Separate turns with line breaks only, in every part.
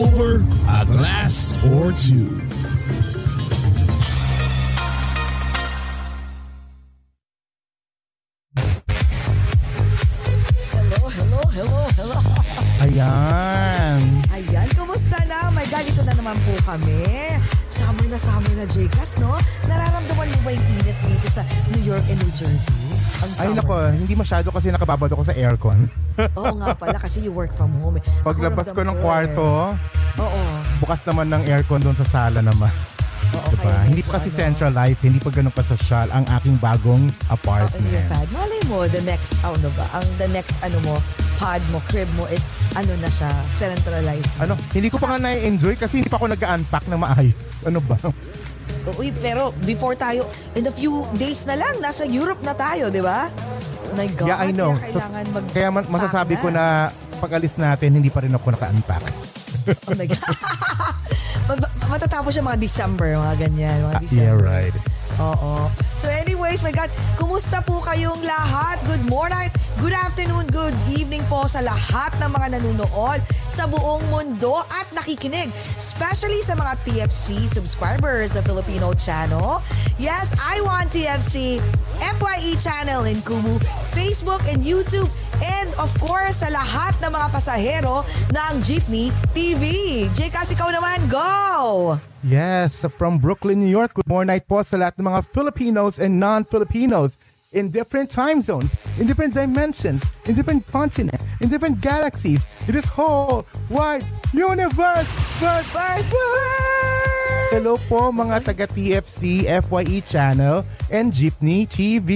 Over a Glass or Two.
Hindi masyado kasi nakababad ako sa aircon.
Oo nga pala, kasi you work from home. eh.
Paglabas ko ng
eh.
kwarto,
Oo.
bukas naman ng aircon doon sa sala naman.
Oo,
Diba?
kaya
Hindi
medyo
pa kasi
ano,
central life, hindi pa ganun kasosyal ang aking bagong apartment.
pad. Malay mo, the next, ano ba, ang the next, ano mo, pod mo, crib mo is, ano na siya, centralized.
Ano, hindi ko pa nga na-enjoy kasi hindi pa ako nag-unpack na maayos. Ano ba?
Uy, pero before tayo, in a few days na lang, nasa Europe na tayo, di ba? My God,
Yeah, I know.
kaya kailangan mag
Kaya ma- masasabi ko na pag-alis natin, hindi pa rin ako naka-unpack.
Oh my God. Ma- Matatapos siya mga December, mga ganyan. Mga
Ah,
December.
yeah, right.
Oo. So anyways, my God, kumusta po kayong lahat? Good morning, good afternoon, good evening po sa lahat ng mga nanonood sa buong mundo at nakikinig. Especially sa mga TFC subscribers na Filipino channel. Yes, I want TFC FYE channel in Kumu, Facebook and YouTube. And of course, sa lahat ng mga pasahero ng Jeepney TV. Jay, ikaw naman, go!
Yes, from Brooklyn, New York. Good morning po sa lahat ng mga Filipinos and non-Filipinos in different time zones, in different dimensions, in different continents, in different galaxies, in this whole wide universe. Verse,
First, first!
Hello po mga taga-TFC, FYE E channel, and Jeepney TV.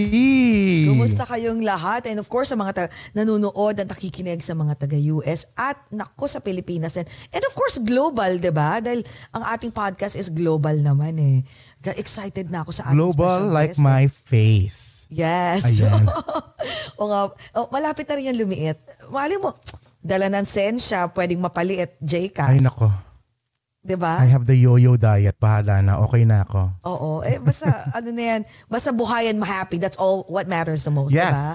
Kumusta kayong lahat? And of course, sa mga ta- nanonood at nakikinig sa mga taga-US at nako sa Pilipinas din. And of course, global, di ba? Dahil ang ating podcast is global naman eh. Ga- Excited na ako sa ating
Global like
guest.
my face.
Yes.
Ayan.
o nga, oh, malapit na rin yan lumiit. Mali mo, dala ng sensya, pwedeng mapaliit, J-Cast.
Ay nako,
Di ba?
I have the yo-yo diet. Bahala na, okay na ako.
Oo. Eh, basta, ano na yan, basta buhayan mo happy. That's all what matters the most,
Yes.
diba?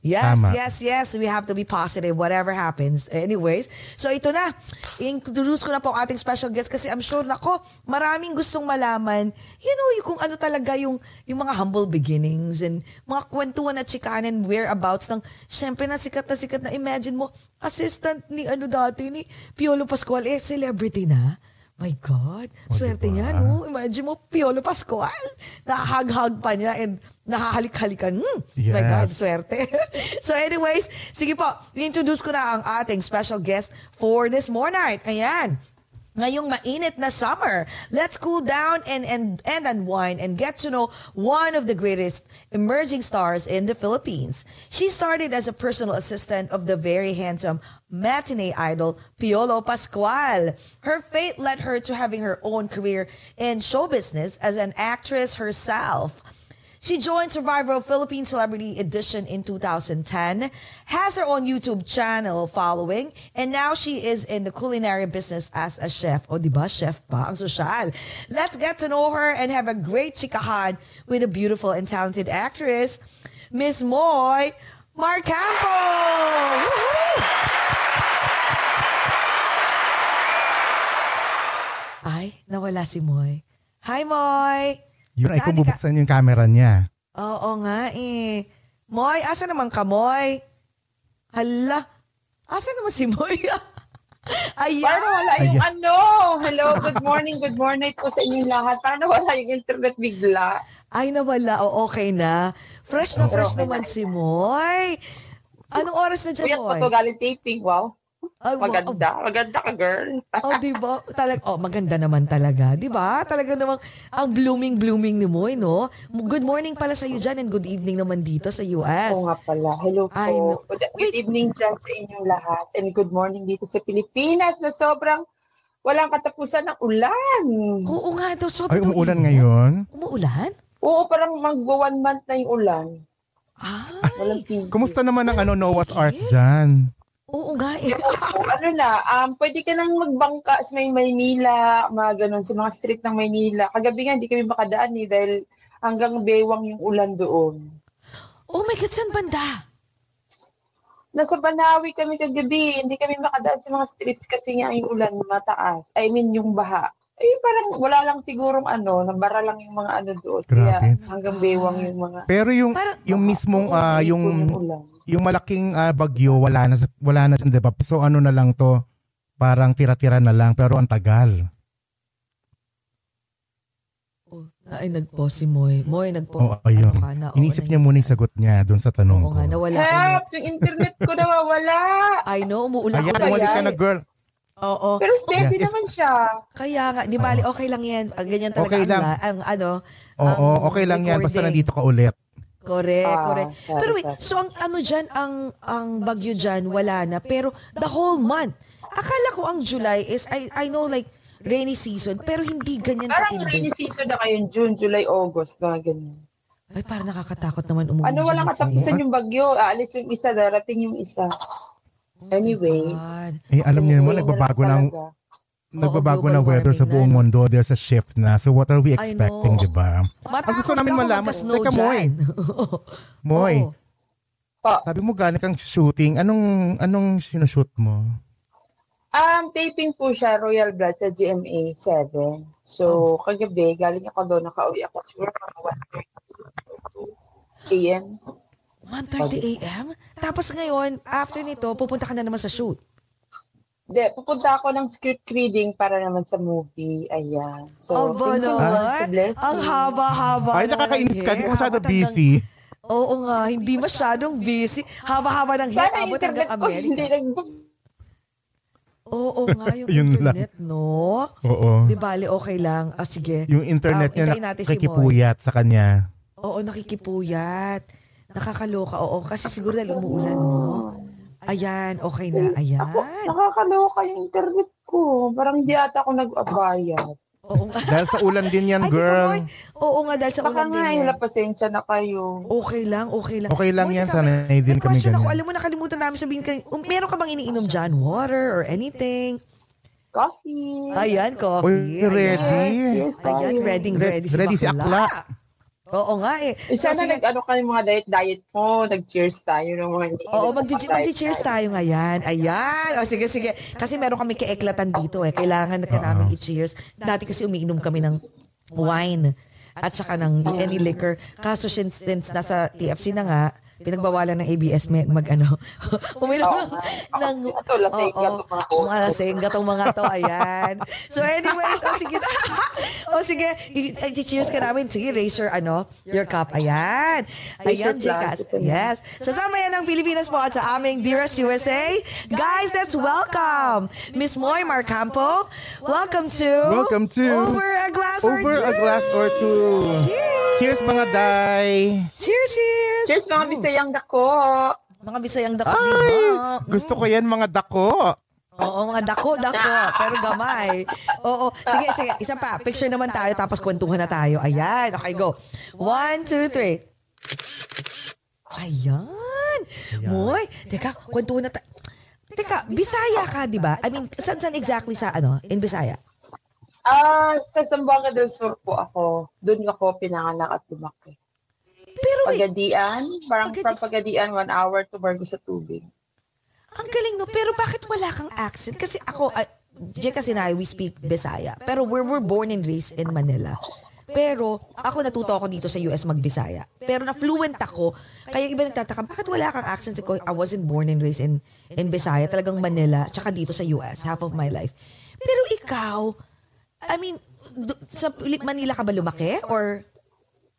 Yes,
Tama.
yes, yes. We have to be positive whatever happens. Anyways, so ito na. Introduce ko na po ang ating special guest kasi I'm sure, nako, maraming gustong malaman, you know, yung kung ano talaga yung, yung mga humble beginnings and mga kwentuhan at chikanan, whereabouts ng, syempre na sikat na sikat na, imagine mo, assistant ni ano dati, ni Piolo Pascual, eh, celebrity na. My God,
O,
swerte
diba?
niya, no? Imagine mo, Piolo Pascual. Nakahag-hag pa niya and nakahalik-halikan. Hmm, My
Yes.
God, swerte. so anyways, sige po, introduce ko na ang ating special guest for this morning. Ayan. Ngayong mainit na summer, let's cool down and, and, and unwind and get to know one of the greatest emerging stars in the Philippines. She started as a personal assistant of the very handsome matinee idol Piolo Pascual. Her fate led her to having her own career in show business as an actress herself. She joined Survivor Philippine Celebrity Edition in 2010, has her own YouTube channel following, and now she is in the culinary business as a chef. O, di ba? Chef pa ang social. Let's get to know her and have a great chikahan with a beautiful and talented actress, Miss Moy Marcampo! Woohoo! Nawala si Moy. Hi, Moy!
Yun ay kung bubuksan yung camera niya.
Oo nga eh. Moy, asa naman ka, Moy? Hala, asa naman si Moy? Ayan.
Paano wala yung
Ayan.
ano? Hello, good morning, good morning po sa inyong lahat. Paano wala yung internet bigla?
Ay, nawala. O, okay na. Fresh na fresh
Okay.
naman si Moy. Anong oras na dyan,
Kuyat po
Moy?
to galing taping, wow.
Ay, wow.
Maganda. Maganda ka, girl.
Oh, di ba? Talag oh, maganda naman talaga. Di ba? Talaga namang ang blooming-blooming ni Moy, no? Good morning pala sa iyo dyan and good evening naman dito sa US.
Oo nga pala. Hello po.
Ay, no.
Good,
Wait.
good evening dyan sa inyong lahat. And good morning dito sa Pilipinas na sobrang walang katapusan ng ulan.
Oo nga daw, sobrang
Ay, umuulan ngayon.
Umuulan?
Oo, parang magbo one month na yung ulan.
Ay,
Walang tigil.
Kumusta naman ang ano, Noah's Ark dyan?
Oo nga eh.
O, ano na, um, pwede ka nang magbangka sa may Maynila, mga ganun, sa mga street ng Maynila. Kagabi nga, hindi kami makadaan eh, dahil hanggang bewang yung ulan doon.
Oh my God, saan banda?
Nasa Banawi kami kagabi, hindi kami makadaan sa mga streets kasi nga yung ulan mataas. I mean, yung baha. Eh, parang wala lang sigurong ano, nabara lang yung mga ano doon. Kaya
Grabe.
hanggang bewang yung mga...
Pero yung
Parang-
yung mismong ah, yung
ulan.
yung malaking ah, bagyo wala na sa- wala na siya, 'di ba? So ano na lang to, parang tira-tira na lang pero ang tagal.
Oh, ay, nag-pause si Moy. Moy, nagpo.
Oo, ayun.
ano ka na, oo,
Inisip niya muna 'yung sagot niya doon sa tanong
Oo
ko.
nga, nawala.
Help! Yung internet ko nawawala!
I know, umuulan
Ayan,
ulit.
umalis ka na, girl.
Oo.
Pero steady
if-
naman siya.
Kaya nga, di bali, okay lang yan. Ganyan talaga
Okay
ang,
lang.
la- ang ano.
Oo,
ang
okay lang 'yan basta
recording.
nandito ka ulit.
Correct,
Ah,
correct.
sorry,
Pero wait,
sorry.
so ang ano dyan, ang, ang bagyo dyan, wala na. Pero the whole month. Akala ko ang July is, I, I know like, rainy season, pero hindi ganyan
Parang
katindi.
rainy season na kayo, June, July, August, na ganyan.
Ay, parang nakakatakot naman umuwi.
Ano, walang katapusan yung bagyo. Aalis yung isa, darating yung isa. Anyway.
God.
Eh alam niyo naman
Anyway,
nagbabago
na
ng nagbabago na weather sa buong mundo. There's a shift na. So what are we expecting. 'di ba?
Matakot
gusto namin malaman- Teka, Moy. Moy.
Pa,
sabi mo galing kang shooting. Anong anong sinushoot mo?
Um, taping po siya, Royal Blood sa GMA 7. So, kagabi, galing ako doon, nakauwi ako siguro mga 1.30 a.m.
1.30 a.m.? Tapos ngayon, after nito, pupunta ka na naman sa shoot.
Hindi, pupunta ako ng script reading para naman sa movie. Ayan. So,
Aba naman. Ang haba-haba.
Ay, nakakainis
ng
ka. Di
hair.
ka masyado busy.
Oo nga, hindi masyadong busy. Haba-haba ng hair,
Sana
abot
internet
hanggang
ko hindi
Amerika.
nag...
Oo nga, yung
Yun
internet, no?
Oo.
Di bali, okay lang. Ah, sige.
Yung internet
Ah,
niya
natin si
nakikipuyat sa kanya.
Oo, nakikipuyat. Nakakaloka, oo. Kasi siguro dahil umuulan, no? Ayan, okay na. Ayan.
Nakakaloka yung internet ko. Parang hindi ata ako nag-abayad.
Oo nga.
Dahil sa ulan din yan,
Ay, di
girl.
Moy? Oo nga, dahil sa
Baka
ulan din
nga,
yan.
wala pasensya na kayo.
Okay lang, okay lang.
Okay lang
Moy,
yan,
teka,
sanay
may-
din
may
kami
question ako.
ganyan.
Alam mo, nakalimutan namin sabihin kayo. Um, meron ka bang iniinom dyan? Water or anything?
Coffee.
Ayan,
Uy,
coffee.
ready?
Yes, yes,
Ayan,
tayo.
ready,
Re-
ready si
ready si
bakla.
Akla.
Oo nga eh.
Eh,
So,
sana nag-ano ka yung mga diet-diet mo, nag-cheers tayo ng mga hindi.
Oo, magdi-cheers tayo ngayon. Ayan. O sige, sige. Kasi meron kami kaeklatan dito eh. Kailangan ka namin i-cheers. Dati kasi umiinom kami ng wine at saka ng any liquor. Kaso since, since nasa TFC na nga, pinagbawalan ng ABS may mag ano. Uminom ng
Ito, lasing yan itong mga
lasing gatong mga to. Ayan. So anyways, o sige na. o sige, i-cheers ka namin. Sige, raise your ano, your cup. Ayan. Ayan,
glass.
Yes. Sasama yan ng Pilipinas po at sa aming Dearest USA. Guys, let's welcome Miss Moy Marcampo. Welcome to
Welcome to
Over a Glass or
Over
Two.
a glass or two.
Cheers!
Cheers mga day!
Cheers, cheers!
Cheers mga bisayang dako.
Mga Bisayang dako, di
Ay!
ba?
Gusto ko yan mga dako.
Oo, mga dako, dako. Pero gamay. Oo. Sige, sige. Isa pa. Picture naman tayo tapos kwentuhan na tayo. Ayan. Okay, go. One, two, three. Ayan. Moy, teka, kwentuhan na tayo. Teka, Bisaya ka, di ba? I mean, saan, saan exactly sa, ano, in Bisaya?
Ah, sa Zamboanga del Sur po ako. Doon ako pinanganak at lumaki.
Pero wait,
Pagadian, parang
Pagadi-
from Pagadian, one hour to Bargo sa Tubig.
ang galing no. Pero bakit wala kang accent? Kasi ako, uh, kasi na, we speak Bisaya. Pero we're, we're born and raised in Manila. Pero ako natuto ako dito sa US magbisaya. Pero na fluent ako. Kaya iba nagtataka, bakit wala kang accent? Ko, I wasn't born and raised in, in Bisaya. Talagang Manila. Tsaka dito sa US. Half of my life. Pero ikaw, I mean, do- sa Manila ka ba lumaki? Or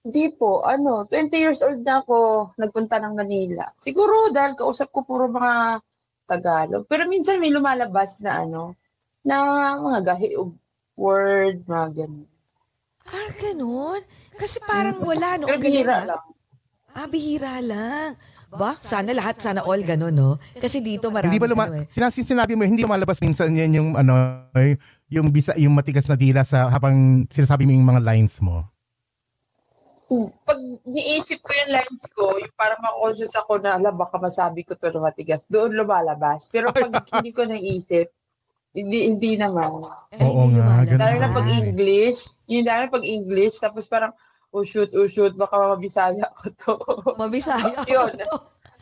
Di po, ano, 20 years old na ako nagpunta ng Manila. Siguro dahil kausap ko puro mga Tagalog. Pero minsan may lumalabas na ano, na mga gahi word, mga ganun.
Ah, ganun? Kasi parang wala no.
Pero bihira
ah.
lang.
Ah, bihira lang. Ba? Sana lahat, sana all ganun, no? Kasi dito marami
Hindi ba luma-
ano eh.
sinasin sinabi mo hindi lumalabas minsan yan yung ano yung bisa yung matigas na dila sa habang sinasabi mo yung mga lines mo.
Pag niisip ko yung lines ko, yung parang ma-conscious ako na, ala, baka masabi ko to na matigas, doon lumalabas. Pero pag hindi ko naisip, hindi, hindi naman.
Eh,
Oo
hindi
nga, ganun.
Lalo na pag English, yung lalo na pag English, tapos parang, oh shoot, oh shoot, baka mabisaya ko to.
Mabisaya ako
Yun.
to.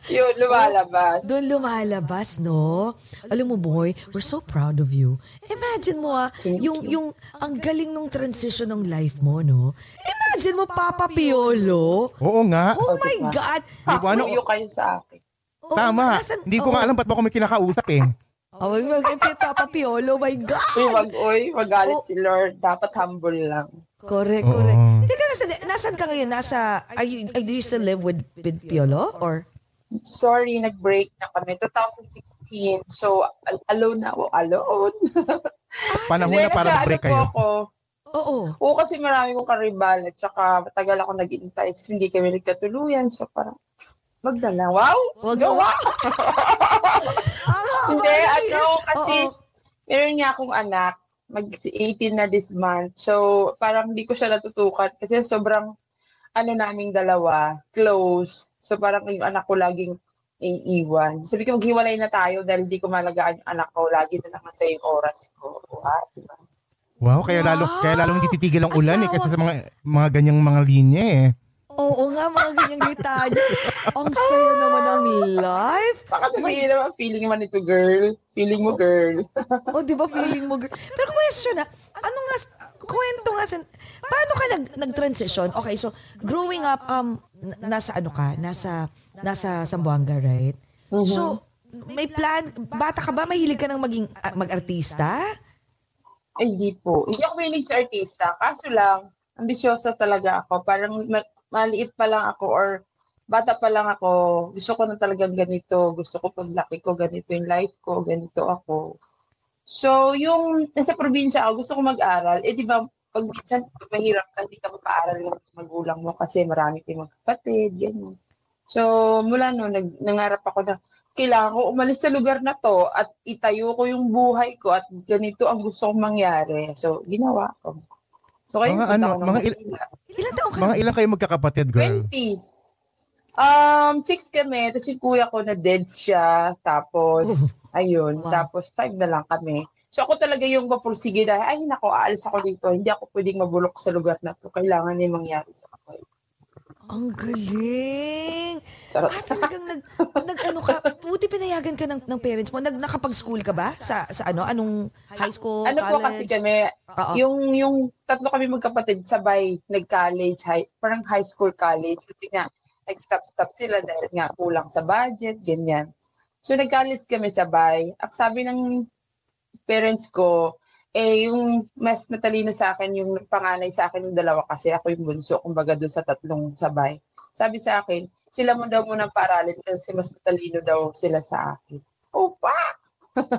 Yun, lumalabas.
Doon lumalabas, no? Alam mo, boy, we're so proud of you. Imagine mo, ah, yung,
you.
yung, ang galing nung transition ng life mo, no? Imagine mo, Papa Piolo.
Oo nga.
Oh
Oh,
my? God.
Ano-
Hakuyo kayo sa akin.
Oo,
Tama.
nasan-
Hindi ko nga
oo.
alam ba't ba ako may kinakausap eh.
Oh, my God, kay Papa Piolo, my God.
Uy, wag, uy, magalit
Oh.
si Lord. Dapat humble lang.
Correct,
Oo.
correct. Hindi ka nasa, nasan ka ngayon? Nasa, are you, do you still live with, with Piolo? Or?
Sorry, nag-break na kami. 2016. So, al- alone na ako. Alone.
Panahon
Hindi,
na para mag-break
ano
kayo.
Ako,
Oo.
Oo, kasi marami kong karibal at saka matagal ako nag-intay. Hindi kami nagkatuluyan. So, parang, magdala. Wow!
Wag
Jowa!
Ah,
Hindi, ano, kasi
Oo.
meron niya akong anak. Mag-18 na this month. So, parang hindi ko siya natutukan kasi sobrang ano naming dalawa, close. So, parang yung anak ko laging iiwan. Sabi ko, maghiwalay na tayo dahil hindi ko malagaan yung anak ko. Lagi na lang sa yung oras ko. Wow, diba?
Wow, kaya lalo
Wow!
kaya lalo hindi titigil ang ulan eh
Asawa.
kasi sa mga mga ganyang mga linya eh.
Oo nga, mga ganyang litanya. Ang saya naman ng life.
Baka sabihin naman, feeling man ito, girl. Feeling mo, girl.
O, di ba feeling mo? girl? Pero question na, ano nga, kwento nga, sa, paano ka nag, nag-transition? Okay, so, growing up, um, nasa ano ka? Nasa, nasa Zamboanga, right? So, may plan, bata ka ba? Mahilig ka nang maging, ah, mag-artista?
Ay, di po. Hindi ako mahilig sa artista. Kaso lang, ambisyosa talaga ako. Parang maliit pa lang ako or bata pa lang ako. Gusto ko na talagang ganito. Gusto ko paglaki ko, ganito yung life ko, ganito ako. So, yung nasa probinsya ako, gusto ko mag-aral. Eh, di ba, pag minsan, mahirap ka, hindi ka mapaaral ng magulang mo kasi marami kayong magkapatid, ganyan. So, mula no, nag, nangarap ako na, kailangan ko umalis sa lugar na to at itayo ko yung buhay ko at ganito ang gusto kong mangyari. So, ginawa ko. So, kayo
Mga ano, mga il-.
Ilan taong ka?
Mga ilang kayo magkakapatid, girl?
20. Um, six kami. Tapos yung kuya ko na dead siya. Tapos, ayun.
Wow.
Tapos, five na lang kami. So, ako talaga yung mapursige dahil, ay, nako, aalis ako dito. Hindi ako pwedeng mabulok sa lugar na to. Kailangan na yung mangyari sa akin.
Ang galing!
Charot.
Ah, talagang nag, nag ano ka, puti pinayagan ka ng, ng parents mo. Nag, nakapag-school ka ba? Sa, sa ano? Anong high school,
ano po kasi
college?
kami,
Oo.
yung yung tatlo kami magkapatid sabay nag-college, high, parang high school college kasi nga nag-stop-stop sila dahil nga kulang sa budget, ganyan. So nag-college kami sabay. At sabi ng parents ko, eh yung mas matalino sa akin, yung panganay sa akin yung dalawa kasi ako yung bunso, kumbaga doon sa tatlong sabay. Sabi sa akin, sila mo daw munang paralin kasi mas matalino daw sila sa akin. Opa!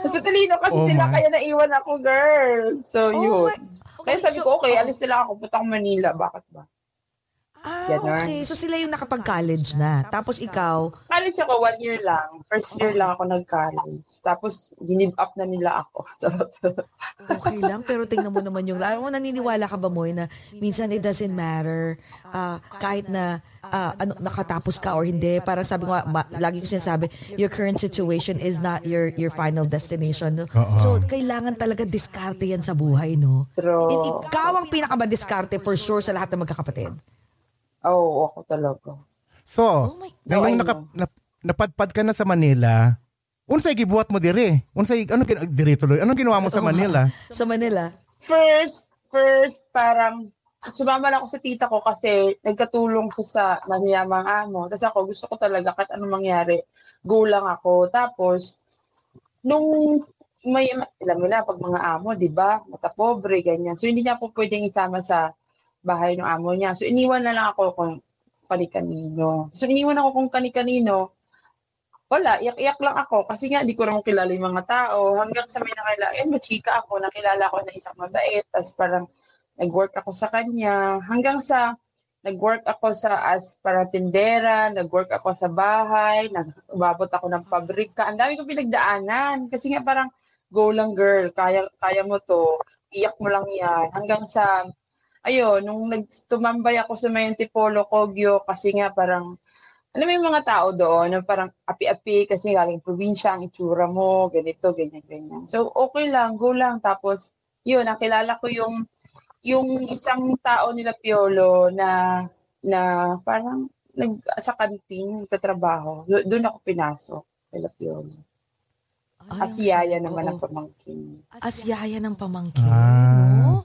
Mas matalino kasi
Oh
sila,
my.
kaya naiwan ako, girl. So,
Oh
yun.
my-
Kaya
Okay,
sabi
so-
ko, okay,
oh.
alis nila ako, punta Manila. Bakit ba?
Ah,
Ganon.
okay. So sila yung nakapag-college na. Tapos ikaw,
College ako, one year lang. First year lang ako nag-college. Tapos, ginib up na nila ako.
Okay lang. Pero tingnan mo naman yung, alam mo, naniniwala ka ba mo na minsan it doesn't matter ah, kahit na ah, ano, nakatapos ka or hindi. Parang sabi ko, nga, ma- lagi ko sinasabi, your current situation is not your your final destination. No?
Oo.
So, kailangan talaga diskarte yan sa buhay, no?
True.
And ikaw ang pinakabadiskarte for sure sa lahat ng magkakapatid.
Oo, ako talaga.
So,
Oh
ngayong naka, nap, napadpad ka na sa Manila, unsay gibuhat mo dire? Unsay ano gin dire tuloy? Anong ginawa mo sa Manila?
Sa Manila.
First, first, parang sumama lang ako sa tita ko kasi nagkatulong siya sa maniyamang amo. Tapos ako, gusto ko talaga kahit anong mangyari, go lang ako. Tapos, nung may, alam mo na, pag mga amo, di ba, matapobre, ganyan. So, hindi niya po pwedeng isama sa bahay ng amo niya. So, iniwan na lang ako kung kani-kanino. So, iniwan ako kung kani-kanino. Wala, iyak-iyak lang ako kasi nga di ko naman kilala yung mga tao. Hanggang sa may nakilala, eh, machika ako, nakilala ko na isang mabait. Tapos parang nag-work ako sa kanya. Hanggang sa nag-work ako sa as para tindera, nag-work ako sa bahay, nag-umabot ako ng pabrika. Ang dami kong pinagdaanan kasi nga parang go lang girl, kaya kaya mo to, iyak mo lang yan. Hanggang sa ayun, nung nagtumambay ako sa may Antipolo, Kogyo, kasi nga parang alam mo yung mga tao doon, na parang api-api kasi galing probinsya, ang itsura mo, ganito, ganyan, ganyan. So, okay lang, go lang. Tapos, yun, nakilala ko yung yung isang tao nila Piolo na na parang nag sa kantin nagtatrabaho. Do- Doon ako pinasok nila Piolo. Asiyaya naman ang pamangkin.
Asyaya ng pamangkin,
Ah.
no?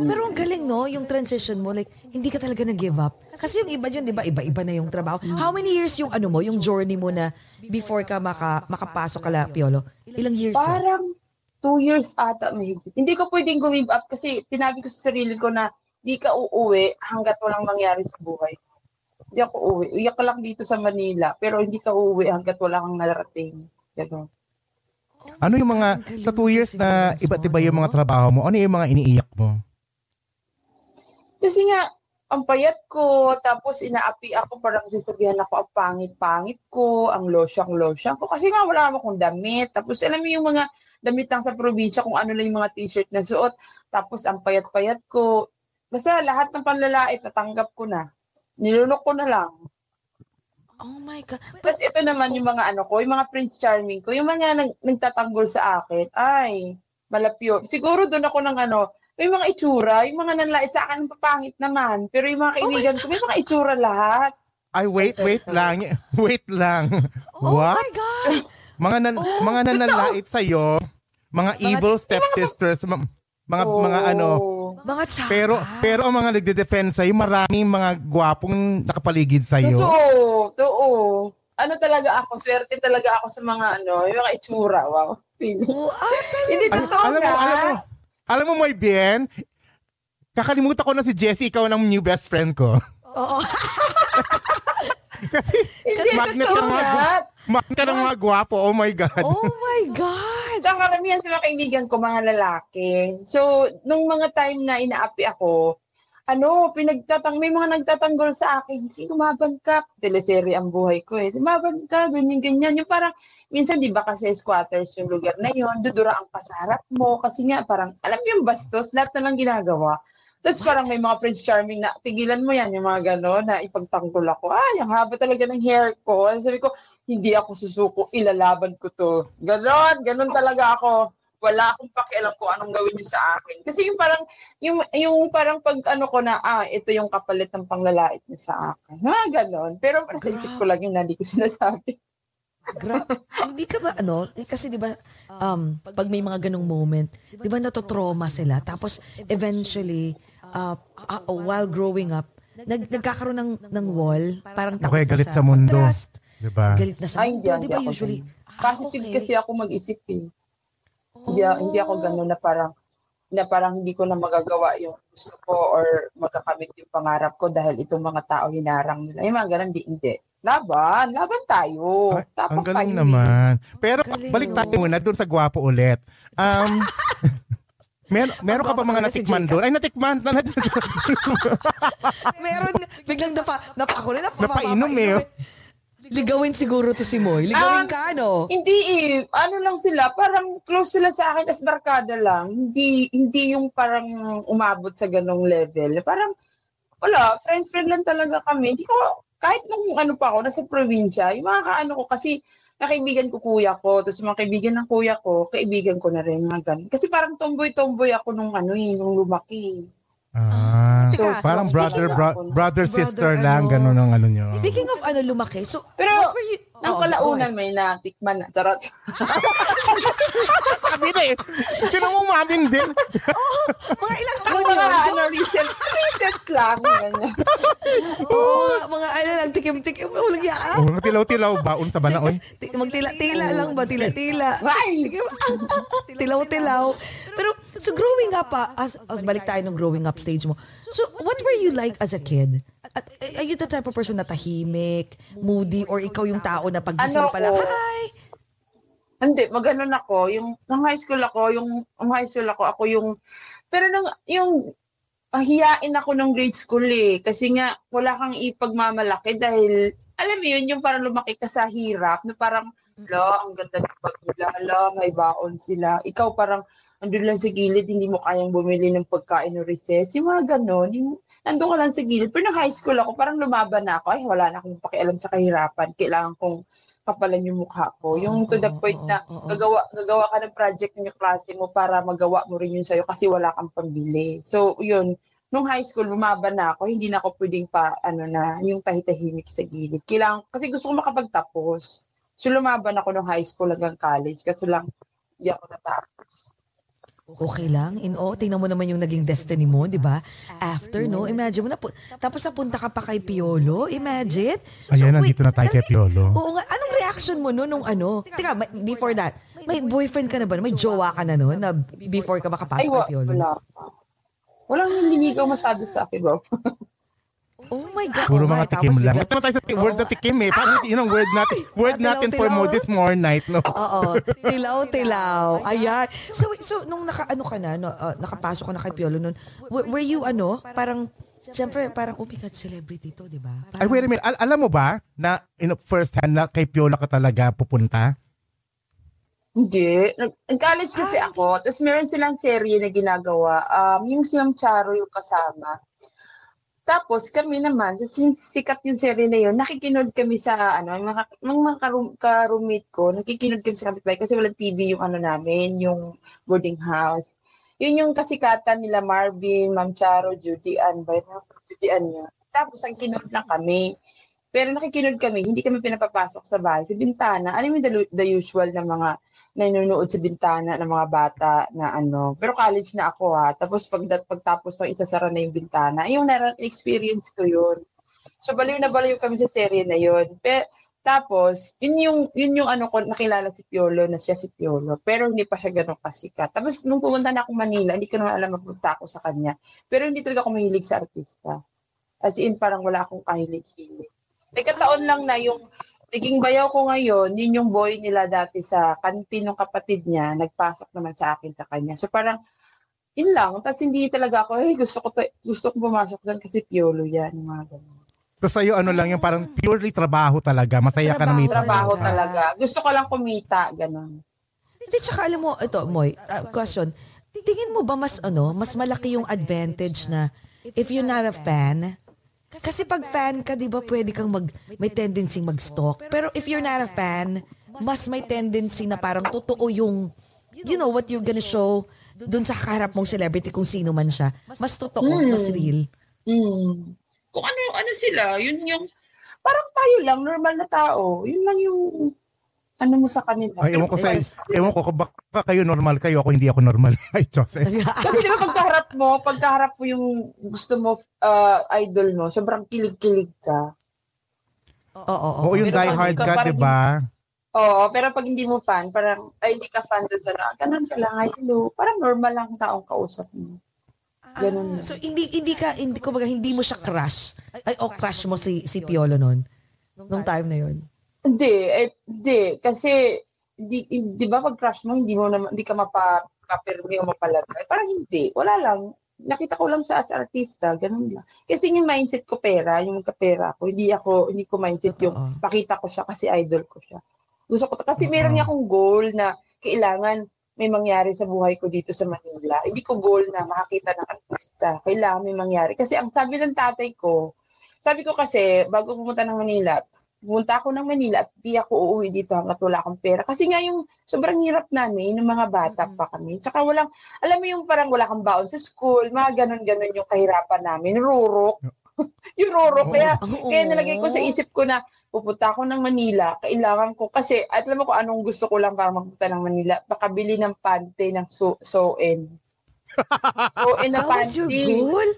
Pero ang galing, no? Yung transition mo, like, hindi ka talaga nag-give up. Kasi yung iba dyan, di ba, iba-iba na yung trabaho. How many years yung ano mo, yung journey mo na before ka maka, makapasok ka la, Piolo? Ilang years yun?
Parang two years ata mahigit. Hindi ko pwedeng give up kasi tinabi ko sa sarili ko na di ka uuwi hanggat walang mangyari sa buhay. Hindi ako uuwi. Uyak ka lang dito sa Manila, pero hindi ka uuwi hanggat wala kang narating. Ganun.
Ano yung mga, sa two years na iba't iba yung mga trabaho mo, ano yung mga iniiyak mo?
Kasi nga, ang payat ko, tapos inaapi ako, parang sasabihan ako, ang pangit-pangit ko, ang losyang-losyang ko. Kasi nga, wala akong damit. Tapos, alam mo yung mga damit lang sa probinsya, kung ano lang yung mga t-shirt na suot. Tapos, ang payat-payat ko. Basta lahat ng panlalait, natanggap ko na. Nilunok ko na lang.
Oh my God.
Tapos ito naman yung mga ano ko, yung mga Prince Charming ko, yung mga nag, nagtatanggol sa akin, ay, malapyo. Siguro doon ako ng ano, may mga itsura, yung mga nanlait sa akin, papangit naman. Pero yung mga kaibigan ko, may mga itsura lahat.
Ay, wait, wait lang. Wait lang.
Oh
What?
my God!
Mga nan mga nananlait sa'yo, mga
Mga
evil stepsisters, ma- mga
Oo.
mga ano,
Mga tsaka.
pero pero ang mga nagde-defend sa'yo, maraming mga gwapong nakapaligid sa'yo.
Totoo, totoo. Ano talaga ako, swerte talaga ako sa mga ano, yung mga itsura. Wow.
Oh, ah,
Hindi totoo
alam mo, alam mo, alam mo, my bien, kakalimutan ko na si Jessie, ikaw ang new best friend ko.
Oo.
Hindi
magnet
totoo
ka nga. Makita ka ng mga gwapo, oh my God.
Oh my God!
Tsaka karamihan sa mga kaibigan ko, mga lalaki. So, nung mga time na inaapi ako, ano, pinagtatang, may mga nagtatanggol sa akin, "Sige, lumaban ka. Teleserye ang buhay ko eh. Lumaban ka, ganyan, ganyan. Yung parang, minsan di ba kasi squatters yung lugar na yon dudura ang pasarap mo. Kasi nga, parang, alam yung bastos, lahat na lang ginagawa. Tapos parang may mga Prince Charming na, tigilan mo yan, yung mga gano'n, na ipagtanggol ako. Ay, ang haba talaga ng hair ko. Sabi ko, hindi ako susuko, ilalaban ko to. Ganon, ganon talaga ako. Wala akong pakialam kung anong gawin niyo sa akin. Kasi yung parang, yung, yung parang pag ano ko na, ah, ito yung kapalit ng panglalait niya sa akin. Ha, ganon. Pero para sa isip ko lang yun, hindi ko sinasabi.
Gra- hindi ka ba ano, eh, kasi 'di ba um pag may mga ganong moment, 'di ba natotrauma sila tapos eventually uh, uh, while growing up, nag nagkakaroon ng ng wall, parang takot
Okay,
ka
galit sa mundo.
pag-trust,
Diba?
Galit na sa mundo, 'di ba
ako
usually?
ganun.
Ah,
Positive
okay.
kasi ako mag-isip eh. Hindi, hindi ako gano'n na parang na parang hindi ko na magagawa yung gusto ko or magkakamit yung pangarap ko dahil itong mga tao hinarang nila. Yung mga ganun, hindi, hindi. Laban, laban tayo.
Ay,
Tapang
ang galing
tayo. eh.
naman. Pero
Galing,
balik tayo muna dun sa gwapo ulit. Um, mer meron ka pa mga
si
natikman
Jcas.
doon? Ay, natikman. Na, na,
Meron biglang napa napa ako rin napa,
Napainom eh, oh.
Ligawin siguro to si Moy. Ligawin
Ah,
ka ano?
Hindi eh. Ano lang sila, parang close sila sa akin as barkada lang. Hindi hindi yung parang umabot sa ganong level. Parang wala, friend-friend lang talaga kami. Hindi ko, kahit nung ano pa ako, nasa probinsya, yung mga kaano ko, kasi nakaibigan ko kuya ko, tapos mga kaibigan ng kuya ko, kaibigan ko na rin, mga ganun. Kasi parang tomboy-tomboy ako nung ano eh, nung lumaki.
Ah,
Teka,
parang
speaking
brother,
of-
bro- brother, sister
Brother,
lang,
ano.
ganun ang ano nyo.
Speaking of ano lumaki. So
Pero,
what were you
Nang
Oo,
kalaunan may natikman na. Charot.
sabi na eh. Sino mo umamin din?
Oh, mga ilang taon
mga
yun? So,
ano, recent, recent lang. ganyan.
Oo, mga, mga ano lang, tikim-tikim. Walang yaan.
Oh, tilaw-tilaw ba? Unsa ba na, oy?
Ti- Magtila-tila lang ba? Tila-tila. Tilaw-tilaw. Pero, so growing up, ah, as, as balik tayo ng growing up stage mo. So, what were you like as a kid? At, are you the type of person na tahimik, moody, or ikaw yung tao na pagising
Ano
pa lang,
ko?
hi!
Hindi, maganon ako. Yung, nung high school ako, yung, nung high school ako, ako yung, pero nung, yung, ah, hiyain ako nung grade school eh. Kasi nga, wala kang ipagmamalaki dahil, alam mo yun, yung parang lumaki ka sa hirap, na parang, la, ang ganda ng bag nila, la, may baon sila. Ikaw parang, andun lang sa gilid, hindi mo kayang bumili ng pagkain o recess. Yung mga ganon, yung, nandun ka lang sa gilid. Pero nung high school ako, parang lumaban na ako. Ay, wala na akong pakialam sa kahirapan. Kailangan kong kapalan yung mukha ko. Yung to the point na gagawa, gagawa ka ng project ng klase mo para magawa mo rin yun sa'yo kasi wala kang pambili. So, yun. Nung high school, lumaban na ako. Hindi na ako pwedeng pa, ano na, yung tahitahimik sa gilid. Kailangan, kasi gusto ko makapagtapos. So, lumaban ako nung high school hanggang college. Kasi lang, hindi ako natapos.
Okay lang. In oh, tingnan mo naman yung naging destiny mo, di ba? After, no? Imagine mo na, pu- tapos napunta ka pa kay Piolo. Imagine.
Ayan,
wait,
nandito na tayo kay Piolo.
Oo nga. Anong reaction mo no nung ano? Teka, before that, may boyfriend ka na ba? May jowa ka na no? Na before ka makapasok
Ay,
kay Piolo?
wala. Walang nililigaw masyado sa akin, bro.
Oh my God.
Puro
oh
mga
my,
tikim
tapos
lang. Ito tayo sa word na tikim eh. Parang yun ang word natin. Word
Tilaw,
natin for
tilaw.
mo this more night, no?
Oo. Tilaw-tilaw. Ayan. So, so nung naka, ano ka na, no, uh, nakapasok ka na kay Piolo nun, were, were you ano, parang, Siyempre, parang, oh my God, celebrity to, di ba?
Ay, wait a minute. Al- alam mo ba na in first hand na kay Piola ka talaga pupunta?
Hindi. Nag- Nag-college kasi
Ay,
ako, tapos meron silang serye na ginagawa. Um, yung si Ma'am Charo yung kasama. Tapos kami naman, since sikat yung serye na yun, nakikinod kami sa ano, yung mga, mga, mga karum- ka-roommate ko, nakikinod kami sa kapitbahay kasi walang TV yung ano namin, yung boarding house. Yun yung kasikatan nila Marvin, Ma'am Charo, Judy Ann, ba yun? Judy Ann yun. Tapos ang kinod lang kami. Pero nakikinod kami, hindi kami pinapapasok sa bahay. Sa bintana, ano yung the, the usual na mga nanonood sa bintana ng mga bata na ano. Pero college na ako ha. Tapos pag, pagtapos ng isasara na yung bintana, yung na experience ko yun. So baliw na baliw kami sa serye na yun. Pe, tapos, yun yung, yun yung ano ko, nakilala si Piolo, na siya si Piolo. Pero hindi pa siya ganun kasikat. Tapos nung pumunta na ako Manila, hindi ko naman alam magpunta ako sa kanya. Pero hindi talaga ako mahilig sa artista. As in, parang wala akong kahilig-hilig. Nagkataon lang na yung naging bayaw ko ngayon, yun yung boy nila dati sa kantin ng kapatid niya, nagpasok naman sa akin sa kanya. So parang, yun lang. Tapos hindi talaga ako, hey, gusto ko, ta- gusto ko pumasok doon kasi piolo yan. Yung mga ganun.
So sa'yo ano lang yung parang purely trabaho talaga. Masaya ka na may
Trabaho
Trabaho
Talaga.
talaga. Gusto ko lang kumita, ganun.
Hindi, tsaka alam mo, ito, Moy, uh, question. Tingin mo ba mas, ano, mas malaki yung advantage na if you're not a fan, kasi pag fan ka, di ba, pwede kang mag, may tendency mag-stalk. Pero if you're not a fan, mas may tendency na parang totoo yung, you know, what you're gonna show dun sa kaharap mong celebrity kung sino man siya. Mas totoo,
Mm.
mas real.
Mm. Kung ano, ano sila, yun yung, parang tayo lang, normal na tao. Yun lang yung, ano mo sa kanila.
Ay, ewan ko sa, ewan ko, baka kayo normal kayo, ako hindi ako normal. Ay, Jose.
Kasi di ba pagkaharap mo, pagkaharap mo yung gusto mo, uh, idol mo, sobrang kilig-kilig ka.
Oo, oo.
Oo, yung
Pero
die hard ka,
parang
di ba?
Oo, pero pag hindi mo fan, parang, ay, hindi ka fan doon sa na, ganun ka lang, ay, hello. Parang normal lang taong kausap mo. Ganun.
So, so, hindi hindi ka hindi ko hindi mo siya crush. Ay o crush mo si si Piolo noon. Nung time na 'yon.
Hindi, eh, hindi. Kasi, di, di ba pag crush mo, hindi mo naman, hindi ka mapa, mapirmi o mapalagay. Parang hindi. Wala lang. Nakita ko lang siya as artista, ganun lang. Kasi yung mindset ko pera, yung magkapera ko, hindi ako, hindi ko mindset yung
Totoo.
pakita ko siya kasi idol ko siya. Gusto ko, kasi
Oo.
meron niya akong goal na kailangan may mangyari sa buhay ko dito sa Manila. Hindi ko goal na makakita ng artista. Kailangan may mangyari. Kasi ang sabi ng tatay ko, sabi ko kasi, bago pumunta ng Manila, pumunta ako ng Manila at di ako uuwi dito hanggat wala akong pera. Kasi nga yung sobrang hirap namin, ng mga bata pa kami. Tsaka walang, alam mo yung parang wala kang baon sa school, mga ganon-ganon yung kahirapan namin. Rurok. yung Roro. Kaya, kaya nilagay ko sa isip ko na pupunta ako ng Manila, kailangan ko, kasi at alam mo kung anong gusto ko lang para magpunta ng Manila, pakabili ng pante ng so, so-en. So-en na
That was your
panty.
goal?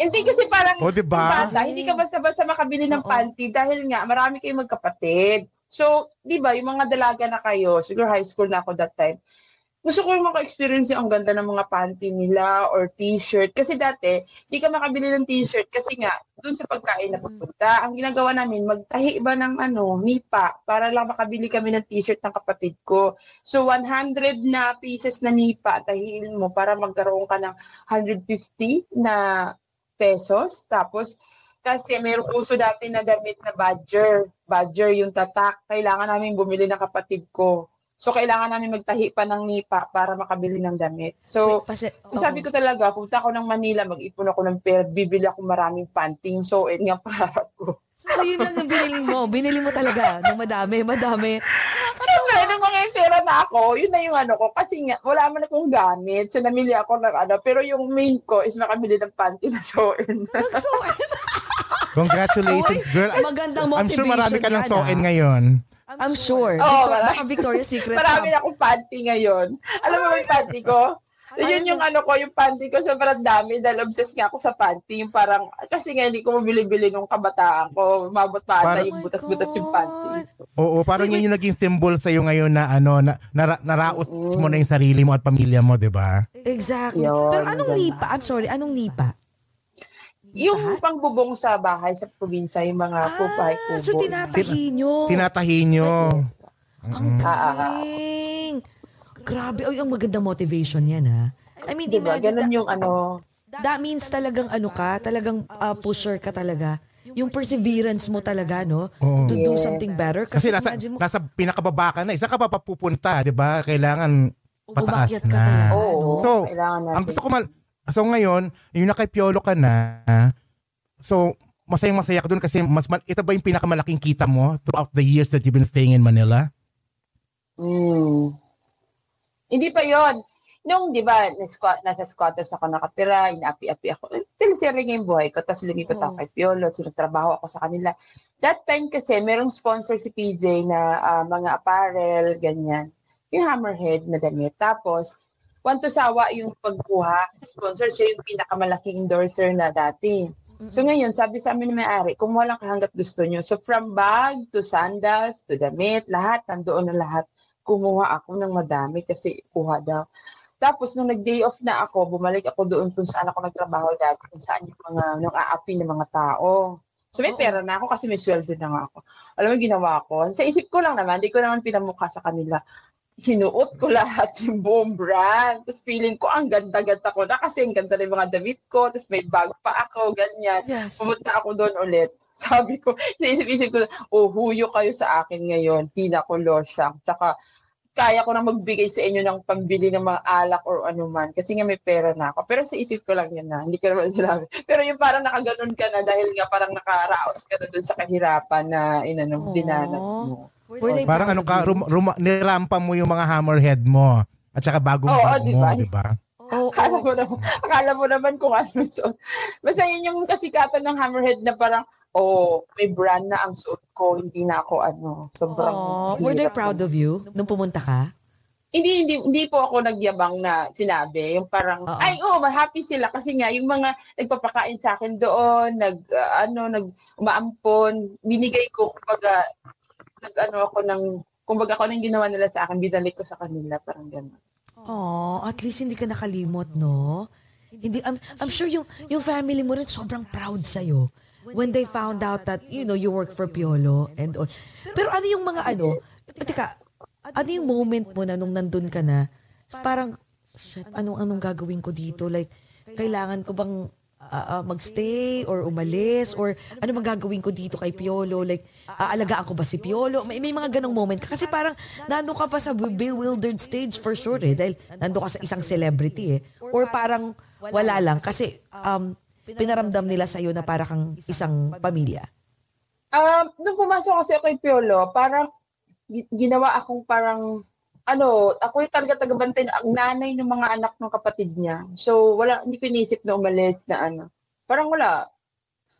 Hindi kasi parang
O, di
yung
ba?
bata, hindi ka basta-basta makabili ng panty dahil nga marami kayong magkapatid. So, di ba, yung mga dalaga na kayo, siguro high school na ako that time, gusto ko yung maka-experience yung ang ganda ng mga panty nila or t-shirt. Kasi dati, di ka makabili ng t-shirt kasi nga, dun sa pagkain na pupunta, ang ginagawa namin, magtahi ba ng ano, nipa, para lang makabili kami ng t-shirt ng kapatid ko. So, 100 na pieces na nipa, tahiin mo para magkaroon ka ng 150 na pesos. Tapos, kasi mayroong uso dati na damit na badger. Badger yung tatak. Kailangan namin bumili ng kapatid ko. So, kailangan namin magtahi pa ng nipa para makabili ng damit. So,
Kasi,
so sabi ko talaga, punta ako ng Manila, mag-ipon ako ng pera, bibili ako maraming panting. So, yun nga pangarap ko.
So, yun lang yung binili mo. Binili mo talaga ng madami, madami.
Siyempre, nung mga yung pera na ako, yun na yung ano ko. Kasi nga, wala man akong gamit. So, namili ako ng ano. Pero yung main ko is makabili ng panty na so-in.
Nagsuot.
Congratulations, girl.
Magandang
I'm sure
motivation
marami ka ng soin
ah.
ngayon.
I'm sure.
Oo,
Victor,
marami.
baka Victoria's Secret
Marami na akong panty ngayon. Alam mo ba yung panty ko? So, yun yung ano ko, yung panty ko sobrang dami dahil obsessed nga ako sa panty. Yung parang, kasi nga hindi ko mabili-bili nung kabataan ko. Mabot pa ata yung butas-butas yung panty.
Oo, parang yun yung naging symbol sa iyo ngayon na ano na nara, naraos mo na yung sarili mo at pamilya mo, 'di ba?
Exactly.
Yun,
Pero anong
ganun.
nipa? I'm sorry, anong nipa?
Yung pangbubong sa bahay, sa probinsya, yung mga kupay kubo.
Ah, so tinatahi nyo.
Tinatahi nyo.
Ang galing. Grabe. Ay, ang magandang motivation yan, ha? I mean,
Diba?
imagine,
Ganun
that,
yung ano.
that means talagang ano ka, talagang uh, pusher ka talaga. Yung perseverance mo talaga, no?
Oo.
To do something better.
Kasi
Kasi,
nasa,
mo,
nasa pinakababa ka na. Isa ka pa papupunta, 'di ba? Kailangan pataas
ka
na.
talaga,
Oo,
no?
So. Ang gusto ko mal So ngayon, yung nakay Piolo ka na, so masayang masaya ka doon kasi mas mal- ito ba yung pinakamalaking kita mo throughout the years that you've been staying in Manila?
Mm. Hindi pa yon. Nung, di ba, nasa, squatters ako nakatira, inaapi-api ako. Tinisiri nga yung buhay ko, tapos lumipat ako
Oo.
kay Piolo, sinagtrabaho ako sa kanila. That time kasi, merong sponsor si PJ na ah, mga apparel, ganyan. Yung hammerhead na damit. Tapos, want to sawa yung pagkuha. Kasi sponsor siya yung pinakamalaking endorser na dati. So ngayon, sabi sa amin ng may-ari, kumuha lang ka hanggat gusto nyo. So from bag to sandals to damit, lahat, nandoon na lahat. Kumuha ako ng madami kasi kuha daw. Tapos nung nag-day off na ako, bumalik ako doon kung saan ako nagtrabaho dati, kung saan yung mga, nung aapi ng mga tao. So may
Oo.
pera na ako kasi may sweldo na nga ako. Alam mo, ginawa ko. Sa isip ko lang naman, hindi ko naman pinamukha sa kanila. Sinuot ko lahat yung buong brand. Tapos feeling ko, ang ganda-ganda ko na kasi ang ganda ng mga damit ko. Tapos may bag pa ako, ganyan.
Yes.
Pumunta ako doon ulit. Sabi ko, sa isip-isip ko, oh, huyo kayo sa akin ngayon. Tina ko losyang. Tsaka, kaya ko na magbigay sa inyo ng pambili ng mga alak or ano man. Kasi nga may pera na ako. Pero sa isip ko lang yan na. Hindi ko naman sinabi. Pero yung parang nakaganon ka na dahil nga parang nakaraos ka na doon sa kahirapan na inano,
Aw.
dinanas mo.
Were they
Parang ano ka, rum, rum, nirampa mo yung mga hammerhead mo at saka bagong
Oo,
bag
di
mo, di ba?
Oo.
Akala mo naman, akala mo naman kung ano yung suot. Basta yun yung kasikatan ng hammerhead na parang, oh, may brand na ang suot ko, hindi na ako ano, sobrang
Aw, were they proud of you nung pumunta ka?
Hindi, hindi, hindi po ako nagyabang na sinabi. Yung parang,
Oo.
ay, oh, happy sila. Kasi nga, yung mga nagpapakain sa akin doon, nag, ah, ano, nag, umaampon, binigay ko, kumbaga, nag, ano ako ng, kumbaga ako nang ginawa nila sa akin, binalik ko sa kanila, parang gano'n.
Oh, at least hindi ka nakalimot, no? Hindi I'm, I'm sure yung yung family mo rin sobrang proud sa when they found out that you know you work for Piolo and all. Pero ano yung mga ano? Teka, ano yung moment mo na nung nandun ka na? Parang shit, anong anong gagawin ko dito? Like kailangan ko bang ah, ah, magstay or umalis or ano bang gagawin ko dito kay Piolo? Like aalagaan ko ba si Piolo? May, may mga ganong moment ka. kasi parang nandun ka pa sa bewildered stage for sure eh dahil nandun ka sa isang celebrity eh. Or parang wala lang kasi um, pinaramdam nila sa na para kang isang pamilya.
Um, nung pumasok kasi ako kay Piolo, parang gi- ginawa akong parang ano, ako yung talaga tagabantay na ang nanay ng mga anak ng kapatid niya. So, wala, hindi ko inisip na umalis na ano. Parang wala.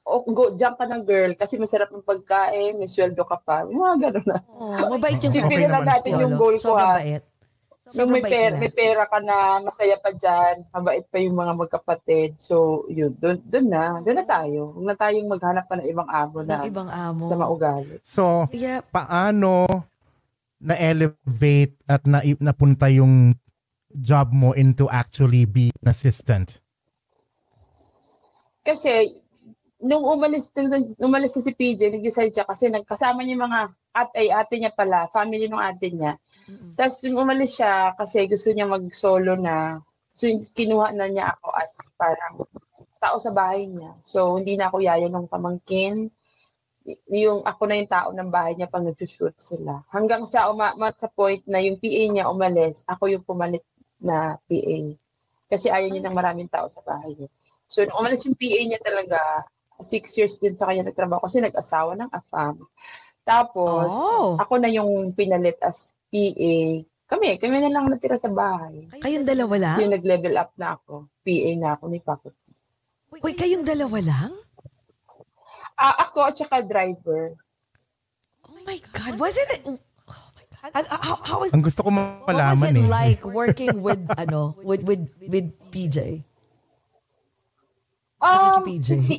o go, jump ka ng girl kasi masarap ng pagkain, may sweldo ka pa. Mga gano'n na.
Oh, mabait yung
Okay
Sipin na
naman.
natin yung goal ko
Sobrang
ha.
bait.
Yung may pera, may pera ka na, masaya pa dyan, mabait pa yung mga magkapatid. So, yun, doon, doon na, doon na tayo. Huwag na tayong maghanap pa ng ibang amo
Ng
na
ibang amo.
sa maugali.
So,
Yeah.
paano na-elevate at na napunta yung job mo into actually be an assistant?
Kasi, nung umalis, nung umalis si PJ, nag-decide siya kasi nagkasama niya mga at ay ate niya pala, family ng ate niya. Tapos nung umalis siya kasi gusto niya mag-solo na, so kinuha na niya ako as parang tao sa bahay niya. So hindi na ako yaya ng pamangkin. Yung ako na yung tao ng bahay niya pag nag-shoot sila. Hanggang sa umamat sa point na yung PA niya umalis, ako yung pumalit na PA. Kasi ayaw niya ng maraming tao sa bahay niya. So nung umalis yung PA niya talaga, six years din sa kanya nagtrabaho kasi nag-asawa ng afam. Tapos,
Oh.
ako na yung pinalit as PA. Kami, kami na lang natira sa bahay.
Kayong dalawa lang?
Yung nag-level up na ako. PA na ako ni Paco.
Wait, kayong dalawa lang?
Ah, ako at saka driver.
Oh my God. Was it... Oh my God. And, uh, how, how was...
Ang gusto ko
What was
malaman
it
eh.
like working with, ano, with, with, with PJ?
Um,
PJ.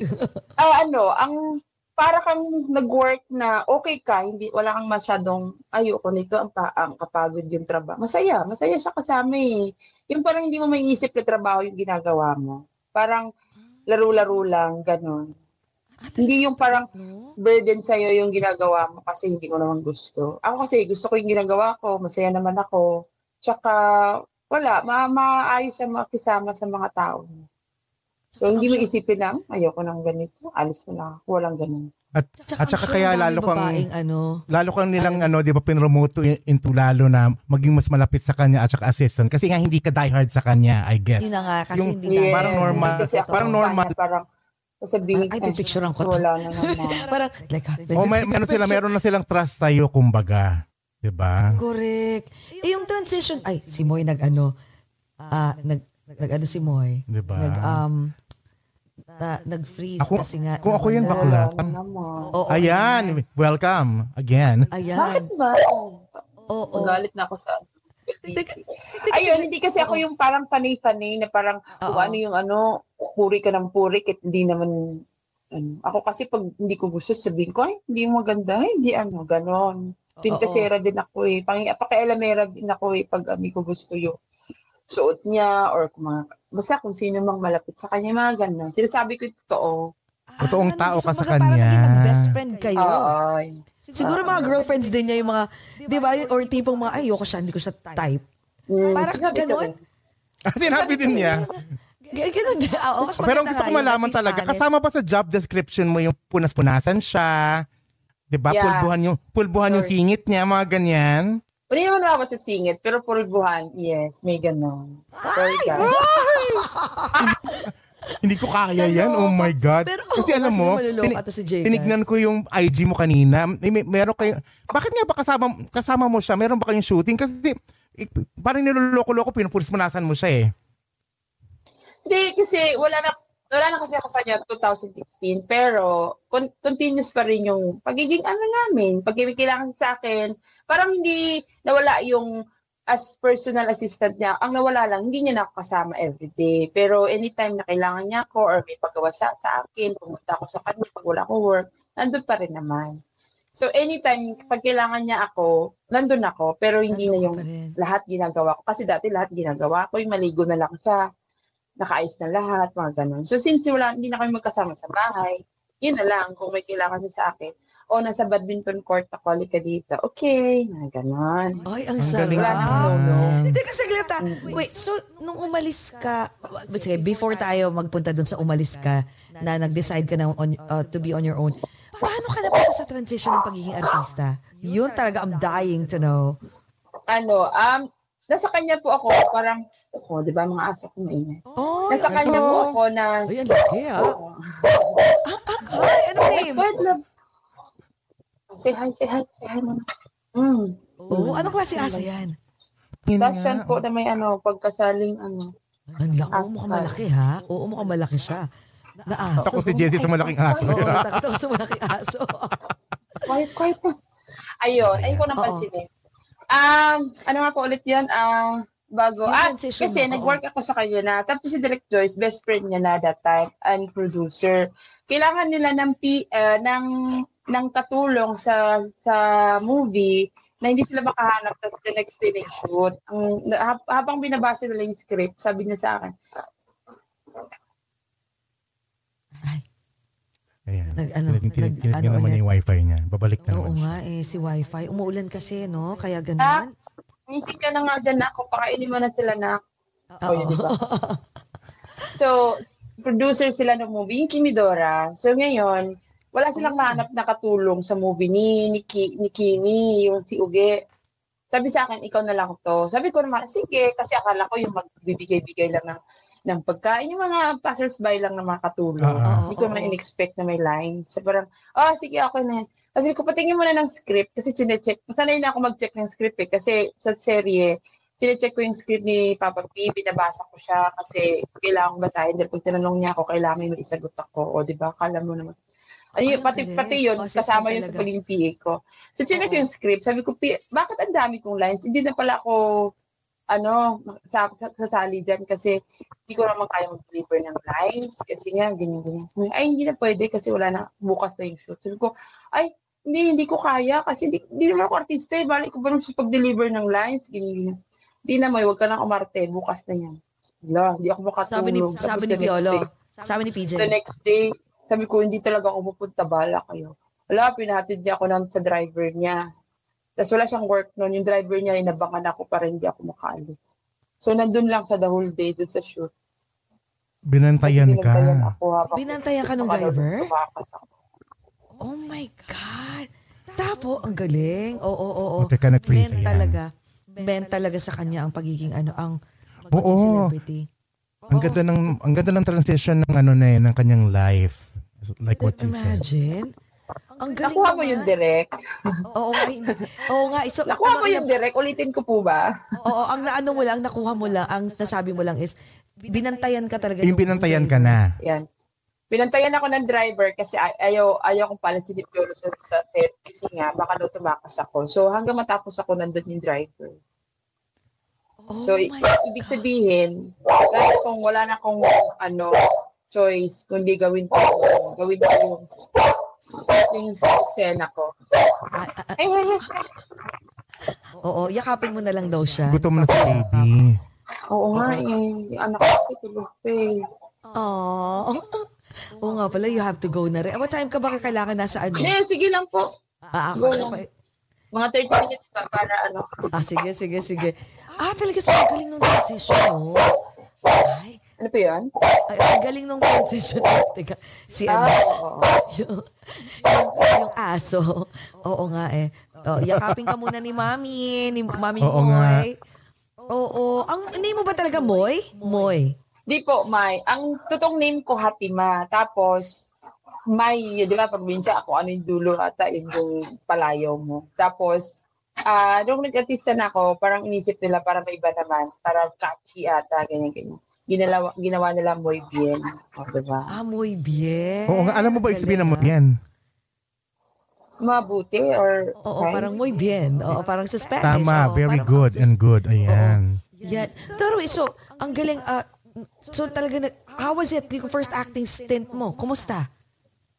ah, ano, ang para kang nag-work na okay ka, hindi wala kang masyadong ayoko nito ang, pa, ang kapagod yung trabaho. Masaya, masaya siya kasama eh. Yung parang hindi mo maiisip na trabaho yung ginagawa mo. Parang laro-laro lang, ganun. Hindi yung parang
No?
burden sa'yo yung ginagawa mo kasi hindi mo naman gusto. Ako kasi gusto ko yung ginagawa ko, masaya naman ako. Tsaka wala, ma maayos siya makisama sa mga tao. So hindi mo isipin na, "Hmm, ayoko ng ganito, alis na lang ako, walang ganun.
At, at saka kaya lalo kang
ano,
lalo kang nilang ano, 'di ba, pinromote to in- into lalo na maging mas malapit sa kanya at saka assistant kasi nga hindi ka diehard sa kanya, I guess.
hindi na nga, kasi
Yung-
hindi
Yes,
na.
parang normal-
Kasi ako
parang
ng
normal.
kanya, Parang sasabihin,
Ay, pipicturean ko to.
Wala na naman.
Parang, like, like,
O may, ano sila, meron na silang trust sa iyo kumbaga, 'di ba?
Correct. Eh, yung transition, ay, si Moy nag, ano, ah, nag, nag, ano si Moy?
'Di ba?
Nag, um, na, nag-freeze
Ako-
kasi nga.
kung ako yun,
nawala.
bakla.
Naman.
Oo,
Ayan, welcome again.
Ayan.
Bakit ba?
Oo.
Magalit na ako sa Ayun, hindi kasi ako yung parang panay-panay na parang kung
Oo.
ano yung ano, puri ka ng puri, kahit hindi naman, ano. Ako kasi pag hindi ko gusto, sabihin ko, ay, hindi mo maganda, ay, hindi ano, ganon. Pintasera din ako eh. Pang, pakialamera din ako eh, pag hindi ko gusto yung suot niya or kung mga, basta kung sino mang malapit sa kanya, mga ganon. Sinasabi ko yung totoo.
Totoong
Ah,
tao ka sa
kumbaga Parang
kanya.
naging mag-best friend kayo.
Ay.
Siguro mga girlfriends din niya yung mga, di ba, or tipong mga, ay, ayoko siya, hindi ko siya type.
Mm,
Parang
rin.
At sinabi din niya.
Ganun din. Oo, mas
Pero gusto ko malaman talaga,
honest.
kasama pa sa job description mo yung punas-punasan siya, 'di ba?
Yeah.
Pulbuhan yung pulbuhan yung
Sorry.
singit niya, mga ganyan.
Hindi naman ako sa singit, pero pulbuhan, yes, may ganon. Sorry guys.
Hindi ko kaya yan. Oh my God.
Pero,
Kasi
oo,
alam mo,
ata si
tinignan ko yung IG mo kanina. May, may, meron kayo, bakit nga ba kasama, kasama mo siya? Meron ba kayong shooting? Kasi eh, parang niloloko-loko, pinupulis-punasan mo siya eh.
Hindi, kasi wala na, wala na kasi ako sa kanya 2016, pero con- continuous pa rin yung pagiging ano namin, pag kailangan sa akin, parang hindi nawala yung as personal assistant niya, ang nawala lang, hindi niya na ako kasama everyday. Pero anytime na kailangan niya ako or may paggawa siya sa akin, pumunta ako sa kanya pag wala ko work, nandun pa rin naman. So anytime, pag kailangan niya ako, nandun ako, pero hindi
Nandun
na yung lahat ginagawa ko. Kasi dati lahat ginagawa ko, yung maligo na lang siya, nakaayos na lahat, mga ganun. So since wala, hindi na kami magkasama sa bahay, yun na lang, kung may kailangan siya sa akin, o nasa badminton court ako, ka dito, okay, na ganun.
Ay, ang,
Ang
sarap. Hindi
naman.
kasi glata. Wait, so nung umalis ka, but sige, before tayo magpunta dun sa umalis ka, na nag-decide ka na on, uh, to be on your own, paano ka napunta sa transition ng pagiging artista? Yun talaga, I'm dying to know.
Ano, um, nasa kanya po ako, parang, oh, di ba mga aso ko maingay.
Oh,
Nasa kanya po ako na,
Ay, ang laki ah.
Oo.
Ay, anong name?
Wait, love. Say hi, say hi, say hi muna. Mm.
Oo, anong klaseng aso yan?
Yan po na may ano, pagkasaling ano.
Ang laki, oo, mukhang malaki ha? Oo, mukhang malaki siya. Na aso.
Ako si Jessie sa malaking aso.
Oo, takot ako sa malaking aso.
Quiet, quiet na. Ayun, ayun ko nang
Oo.
pansinin. Um, ano nga po ulit yun? Ah, bago.
Yung
Ah, kasi
mo,
nag-work ako sa kanya na, tapos si Direct Joyce, best friend niya na that time, and producer. Kailangan nila ng, P, ah, ng, ng katulong sa sa movie na hindi sila makahanap tapos the next day they shoot. Ang, habang binabasa nila yung script, sabi niya sa akin,
Ayan.
Nag- ano,
tinag-
nag-
tinag-
ano
naman yung wifi niya. Babalik na
Oo
naman.
nga eh, si wifi. Umuulan kasi, no? Kaya
ah,
ganun.
Music ka na nga dyan ako, pakainin mo na sila na
Oo.
yun, di ba? So, producer sila ng movie, yung Kimidora. So, ngayon, wala silang mahanap na katulong sa movie ni, ni, Ki, ni Kimi, yung si Uge. Sabi sa akin, ikaw na lang to. Sabi ko naman, sige, kasi akala ko yung magbibigay-bigay lang ng, ng pagkain, yung mga passers-by lang na makatulong.
Ah, ah.
Hindi ko naman in-expect na may lines. So, parang, oh, sige, okay na yan. Kasi ko patingin muna ng script kasi chinecheck. Sanay na ako mag-check ng script eh. Kasi sa serye, chinecheck ko yung script ni Papa P, binabasa ko siya kasi kailangan ko basahin. Dahil pag tinanong niya ako, kailangan may isagot ako. O, di ba? Kala mo naman.
Ay,
Ay, pati,
galing.
pati yun,
Consistent
kasama yun sa
talaga.
pagiging PA ko. So, chinecheck ko yung script. Sabi ko, "P, bakit ang dami kong lines? Hindi na pala ako, ano, sa, sa, sasali dyan kasi hindi ko naman kaya mag-deliver ng lines kasi nga, ganyan, ganyan. Ay, hindi na pwede kasi wala na, bukas na yung shoot. Sabi ko, ay, hindi, hindi ko kaya kasi hindi, hindi naman ako artista eh. Balik ko ba naman sa pag-deliver ng lines? Ganyan, ganyan. Hindi na, may, huwag ka nang umarte. Bukas na yan. Wala, hindi ako makatulog.
Sabi ni,
Tapos
sabi ni Piolo.
day,
Sabi ni PJ.
The next day, sabi ko, hindi talaga ako pupunta. Bala kayo. Wala, pinahatid niya ako ng, sa driver niya. Tapos wala siyang work noon. Yung driver niya, inabangan ako para hindi ako makaalis. So, nandun lang sa the whole day, dun sa shoot.
Binantayan
Kasi
ka.
binantayan Ako habang
Binantayan ka ng driver? Oh my God. Tapo, ang galing. Oo, oo, oo.
O, teka, nag-freeze.
Men talaga. Men talaga sa kanya ang pagiging ano, ang magiging
Oo.
celebrity.
Ang ganda ng ang ganda ng transition ng ano na yun, ng kanyang life. Like what you said.
Imagine. Ang galing
Nakuha mo yung direct.
Oo nga. Oo nga. So,
Nakuha
ano,
mo yung direct. Ulitin ko po ba?
Oo, ang naano mo lang, nakuha mo lang, ang nasabi mo lang is, binantayan ka talaga.
Yung
ng
binantayan ka
driver.
na.
Yan. Pinantayan ako ng driver kasi ay- ayaw, ayaw kong palit si Dipiolo sa, sa set kasi nga baka daw tumakas ako. So hanggang matapos ako nandun yung driver.
Oh
So, i-
my
ibig sabihin, kahit kung wala na akong ano, choice, kundi gawin ko, gawin ko yung, yung eksena ko. Ay, ay, ay.
Oo, yakapin mo na lang daw siya.
Gutom na si baby.
Oo nga eh. Yung anak ko kasi tulog pa eh.
Aww. Oo nga pala, you have to go na rin. What time ka ba kailangan nasa ano?
Hindi, sige lang po.
Ah, ako,
lang. Mga 30 minutes pa para ano.
ah, sige, sige, sige. Ah, talaga so ang galing nung transition, no? Ay,
Ano pa yun?
ay, ang galing nung transition. Teka, si
Ah,
ano,
oo.
yung, yung, yung aso. Oo nga eh. Oh, yakapin ka muna ni Mami, ni Mami
Oo nga.
Moy. Oo. Ang name mo ba talaga Moy? Moy.
Di po, May. Ang totoong name ko, Hatima. Tapos, May, di ba, probinsya, ako ano yung dulo ata, yun yung palayaw mo. Tapos, ah nung nag-artista na ako, parang inisip nila para may iba naman, para catchy ata, ganyan-ganyan. Ginawa, ginawa nila Moy Bien. O, diba?
Ah, Moy bien.
Oo nga, alam mo ba sabihin mo
ah.
yan?
Mabuti or
Oo,
nice?
parang muy bien. Oo, parang sa Spanish.
Tama,
Oo,
very
parang-
good and good. Ayan.
Yan. Pero so, ang galing, ah, so talaga, na, how was it, yung first acting stint mo? Kumusta?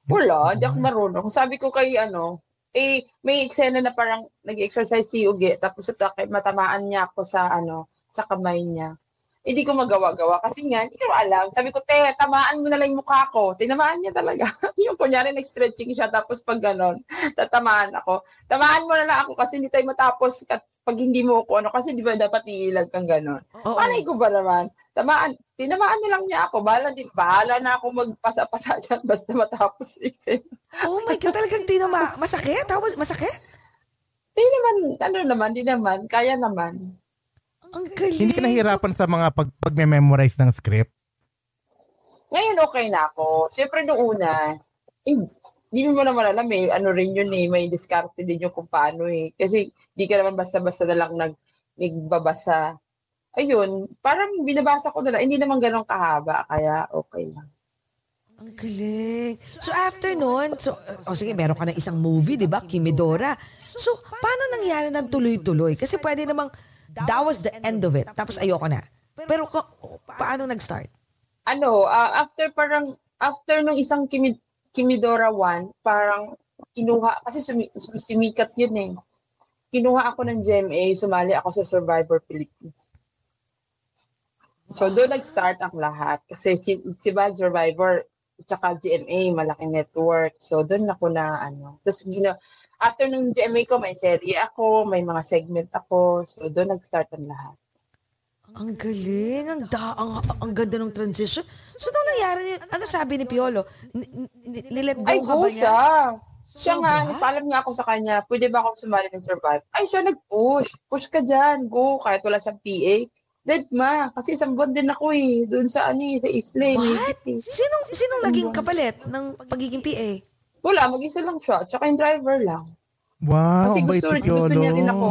Wala, di ako marunong. Sabi ko kay ano, eh, may eksena na parang nag-exercise si Uge, tapos ito, matamaan niya ako sa ano, sa kamay niya. Hindi ko magawa-gawa kasi nga, hindi ko alam. Sabi ko, te, tamaan mo na lang yung mukha ko. Tinamaan niya talaga. yung kunyari, nag-stretching siya, tapos pag ganon, tatamaan ako. Tamaan mo na lang ako kasi hindi tayo matapos kat- pag hindi mo ako, ano, kasi di ba dapat iilag kang ganon.
Oo.
Malay ko ba naman? Tamaan, tinamaan na lang niya ako. Bahala, di, bahala na ako magpasa-pasa dyan basta matapos.
Oh my God, talagang tinama. Masakit? How masakit?
Di naman, ano naman, di naman, kaya naman.
Ang galing.
Hindi ka nahihirapan sa mga pag, pag-memorize ng script?
Ngayon okay na ako. Siyempre noong una, hindi mo naman alam eh, ano rin yun eh, may diskarte din yung kung paano eh. Kasi di ka naman basta-basta na lang nag, nagbabasa. Ayun, parang binabasa ko na lang, hindi naman ganun kahaba, kaya okay lang.
Ang galing. So after nun, so, oh sige, meron ka na isang movie, di ba? Kimidora. So, paano nangyari ng tuloy-tuloy? Kasi pwede namang, that was the end of it. Tapos ayoko na. Pero ko, paano nag-start?
ano, ah, after parang, after nung isang Kimi, Kimidora 1, parang kinuha, kasi sumi, sumisikat yun eh. Kinuha ako ng GMA, sumali ako sa Survivor Philippines. So doon nag-start ang lahat. Kasi si, si Bad Survivor, tsaka GMA, malaking network. So doon ako na ano. Tapos gina, after ng GMA ko, may serye ako, may mga segment ako. So doon nag-start ang lahat.
Ang galing, ang, da, ang, ang ganda ng transition. So, nung nangyari, ano sabi ni Piolo? Nilet go
Ay,
ka ba niya?
siya. Siya nga, nagpaalam nga ako sa kanya, pwede ba akong sumali ng Survive? Ay, siya nag-push. Push ka dyan. Go. Kahit wala siyang PA. Dead ma. Kasi isang buwan din ako eh. Doon sa ano eh, sa Isla. eh,
What? Sinong, sinong naging kapalit ng pagiging PA?
Wala, mag-isa lang siya. Tsaka yung driver lang.
Wow,
Kasi gusto, gusto niya rin ako.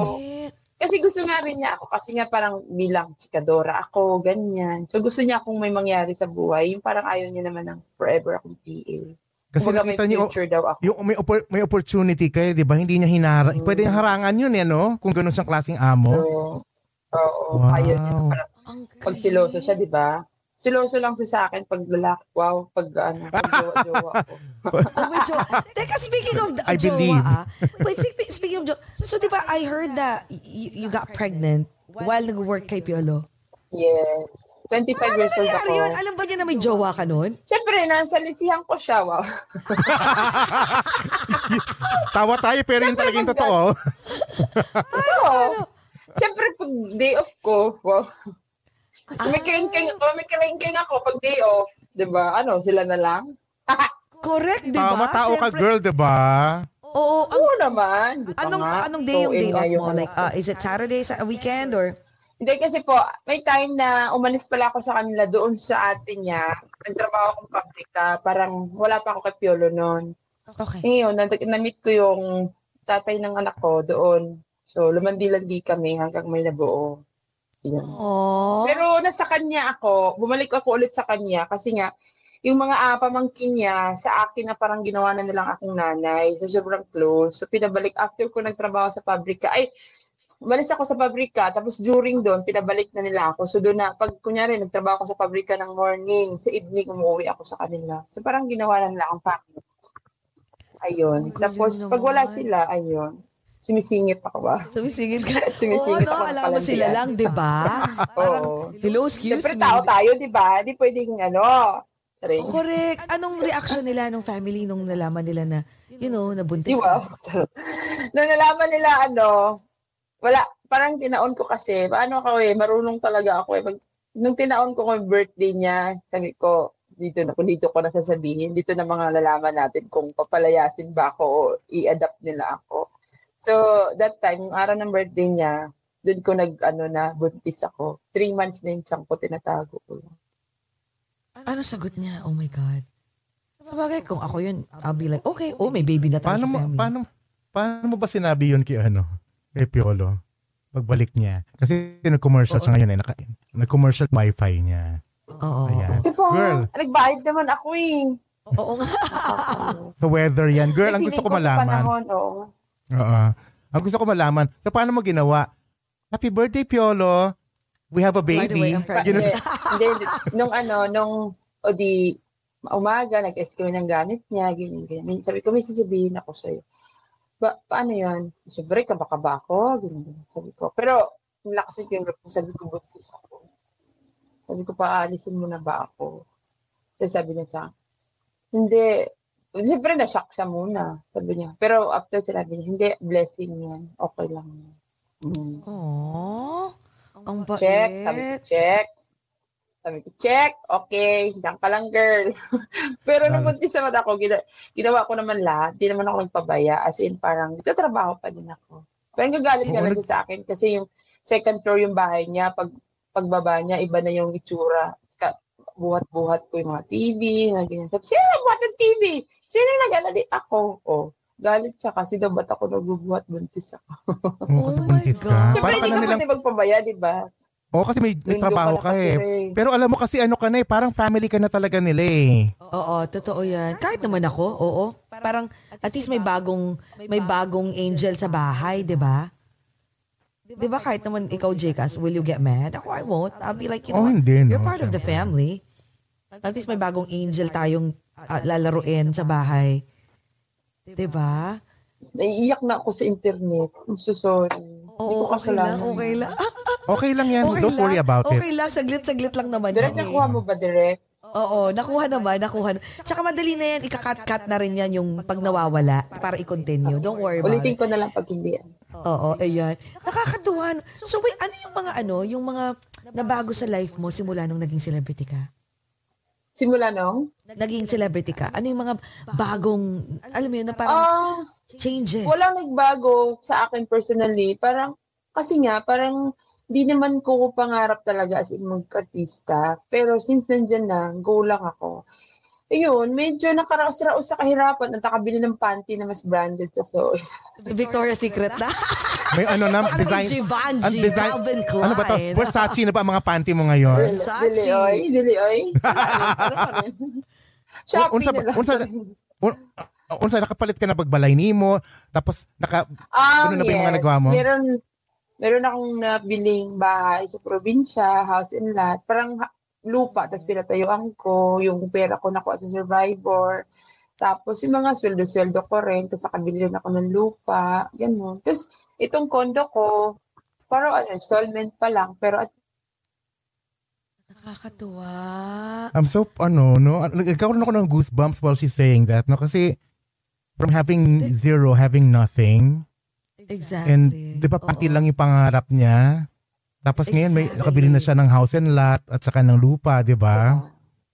Kasi gusto nga rin niya ako. Kasi nga parang bilang chikadora ako, ganyan. So gusto niya kung may mangyari sa buhay. Yung parang ayaw niya naman ng forever akong PA.
Kasi
Kumbaga
nakita niyo,
future daw ako.
yung may, oppor- may opportunity kayo, di ba? Hindi niya hinara. Pwede niyang harangan yun, eh, no? Kung ganun siyang klaseng amo.
So, oo,
Wow.
ayaw niya. Parang
Ang
pag siloso siya, di ba? Siloso lang siya sa akin pag lalaki. Wow, pag ano, pag jowa-jowa ako.
Oh, may jowa. Teka, speaking of the
I
jowa,
believe.
ah. Wait, spe- speaking of jowa. So, di ba, I heard that you, you got pregnant while nag-work kay Piolo.
Yes. 25
Ano
years old ako.
yun? Alam ba niya na may jowa ka nun?
Siyempre, nasa lisihan ko siya. Wow.
Tawa tayo, pero yun talaga yung totoo.
Oo. Siyempre, pag day off ko, wow. May kilingking, oh, may kilingking ako pag day off. Di ba? Ano, sila na lang?
Correct, di ba?
Tama, tao ka,
Siyempre-
girl, di ba?
Oo, ang,
Oo naman. Di pa
anong,
nga.
anong day yung
So,
day
in
off
yung
mo?
ano
Like, uh, is it Saturday, sa weekend, or?
Hindi kasi po, may time na umalis pala ako sa kanila doon sa atin niya. Nagtrabaho akong pabrika. Parang wala pa ako kay Piolo noon.
Okay.
Ngayon, na- na-meet ko yung tatay ng anak ko doon. So, lumandi-landi kami hanggang may nabuo. Yun.
Oh.
Pero nasa kanya ako, bumalik ako ulit sa kanya kasi nga, yung mga uh, pamangkin niya sa akin na parang ginawa na nilang akong nanay. So, sobrang close. So, pinabalik after ko nagtrabaho sa pabrika. Ay, umalis ako sa pabrika, tapos during doon, pinabalik na nila ako. So, doon na, pag kunyari, nagtrabaho ako sa pabrika ng morning, sa evening, umuwi ako sa kanila. So, parang ginawa na nila akong family. Ayun. Tapos, pag wala sila, ayun, sumisingit ako ba?
Sumisingil ka.
Sumisingit
Oo, no,
ako
alam mo sila lang, di ba? Parang, hello, excuse
Siyempre,
me.
tao tayo, di ba? Di pwedeng, ano.
Oh, correct. Anong reaction nila nung family nung nalaman nila na, you know, nabuntis
Di ba?
ka?
Nung nalaman nila, ano, wala, parang tinaon ko kasi, paano ako eh, marunong talaga ako eh. Pag, nung tinaon ko kung birthday niya, sabi ko, dito na, dito ko na sasabihin, dito na mga nalaman natin kung papalayasin ba ako o i-adapt nila ako. So, that time, yung araw ng birthday niya, doon ko nag, ano na, buntis ako. Three months na yung tiyang ko, tinatago ko.
Ano sagot niya? Oh my God. Sa bagay, kung ako yun, I'll be like, okay, oh, may baby na tayo
Paano
sa
mo,
family.
paano, paano mo ba sinabi yun kay ano? Kay Piolo? Pagbalik niya. Kasi nag-commercial siya ngayon eh. Naka, nag-commercial wifi niya.
Oo.
Ayan.
Di ba?
Girl,
Nagbayad naman ako eh.
Oo nga.
sa weather yan. Girl, ang gusto ko malaman.
panahon, oo.
Oo. Ang gusto ko malaman. So, paano mo ginawa? Happy birthday, Piolo. We have a
By the way,
baby. You know,
hindi. Nung ano, nung, o di, umaga, nag-ask kami ng gamit niya, ganyan, ganyan. Sabi ko, may sasabihin ako sa'yo. Ba, paano yan? Siyempre, kaba-kaba ako, ganyan, ganyan. Sabi ko, pero, nilakasin ko yung ko, sabi ko, buntis ako. Sabi ko, paalisin mo na ba ako? Tapos sabi niya sa hindi, siyempre, na-shock siya muna, sabi niya. Pero, after sinabi niya, hindi, blessing yan, okay lang yan. Mm.
Oh, ang bait.
Check, sabi ko, check. Sabi ko, check, okay, diyan ka lang, girl. Pero nung buntis naman ako, gina- ginawa ko naman lahat. Di naman ako nagpabaya. As in, parang, nagtatrabaho pa din ako. Pero nagagalit nga
Oo,
lang sa akin kasi yung second floor yung bahay niya, pag pagbaba niya, iba na yung itsura. Ka- Buhat-buhat ko yung mga TV, mga ganyan. Sabi, sino nagbuhat ng TV? Sino nag-alali? Ako. Oh, galit siya kasi daw ba't ako nagbubuhat buntis ako.
Oo,
Oh
buntis
God.
ka.
Siyempre,
ka
hindi
na
ka
nilang,
pwede magpabaya, di ba?
Oo, kasi may, may trabaho
ka
ka eh.
nakatira eh.
Pero alam mo kasi ano ka na eh, parang family ka na talaga nila eh.
Oo, totoo yan. Kahit naman ako, oo. Parang at least may bagong may bagong angel sa bahay, 'di ba? 'Di ba kahit naman ikaw, Jcas, will you get mad? Ako, I won't. I'll be like, you know
Oh,
what?
hindi, no,
You're part of the family. At least may bagong angel tayong ah, lalaruin sa bahay. 'Di ba?
Naiiyak na ako sa internet. I'm so sorry.
Oo,
ko
okay lang, okay lang.
Okay lang yan.
Okay
Don't worry about it.
Okay lang, saglit-saglit lang naman.
Direct
eh.
nakuha mo ba, direct?
Oo, nakuha naman, nakuha. na- Tsaka madali na yan, ikakat-cut na rin yan yung pag nawawala para i-continue. Don't worry about
Ulitin
it.
ko na lang pag hindi. yan.
Oo, ayan. Nakakatuwa. no? So wait, ano yung mga ano, yung mga nabago sa life mo simula nung naging celebrity ka?
Simula nung?
Naging celebrity ka. Ano yung mga bagong, alam mo yun, na parang
Ah,
changes?
walang nagbago sa akin personally. Parang, kasi nga, parang di naman ko pangarap talaga as in mag-artista. Pero since nandyan na, go lang ako. Ayun, medyo nakaraos-raos sa kahirapan at nakabili ng panty na mas branded sa so.
Victoria's Secret na?
May ano na,
Parang
design.
Givenchy,
ang design-
Calvin Klein.
Ano ba to? Versace na ba ang mga panty mo ngayon?
Versace.
Dili oy, dili oy. Ano pa rin? Shopee
unsa
na lang.
unsa Un, unsa nakapalit ka na bagbalay nimo tapos naka
Um,
Ano na ba yung mga
yes.
nagawa mo?
Meron, meron akong nabiling bahay sa probinsya, house and lot. Parang ha- lupa, tapos pinatayuan ko, yung pera ko nakuha sa survivor. Tapos yung mga sweldo-sweldo ko rin, tapos nakabili rin ako ng lupa, ganun. Tapos itong kondo ko, parang ano, installment pa lang, pero at
Nakakatuwa.
I'm so ano no nagkaroon ako ng goosebumps while she's saying that no kasi from having zero having nothing
Exactly.
and 'di ba panty
Oo.
lang yung pangarap niya tapos ngayon may
Exactly.
nakabili na siya ng house and lot at saka ng lupa 'di ba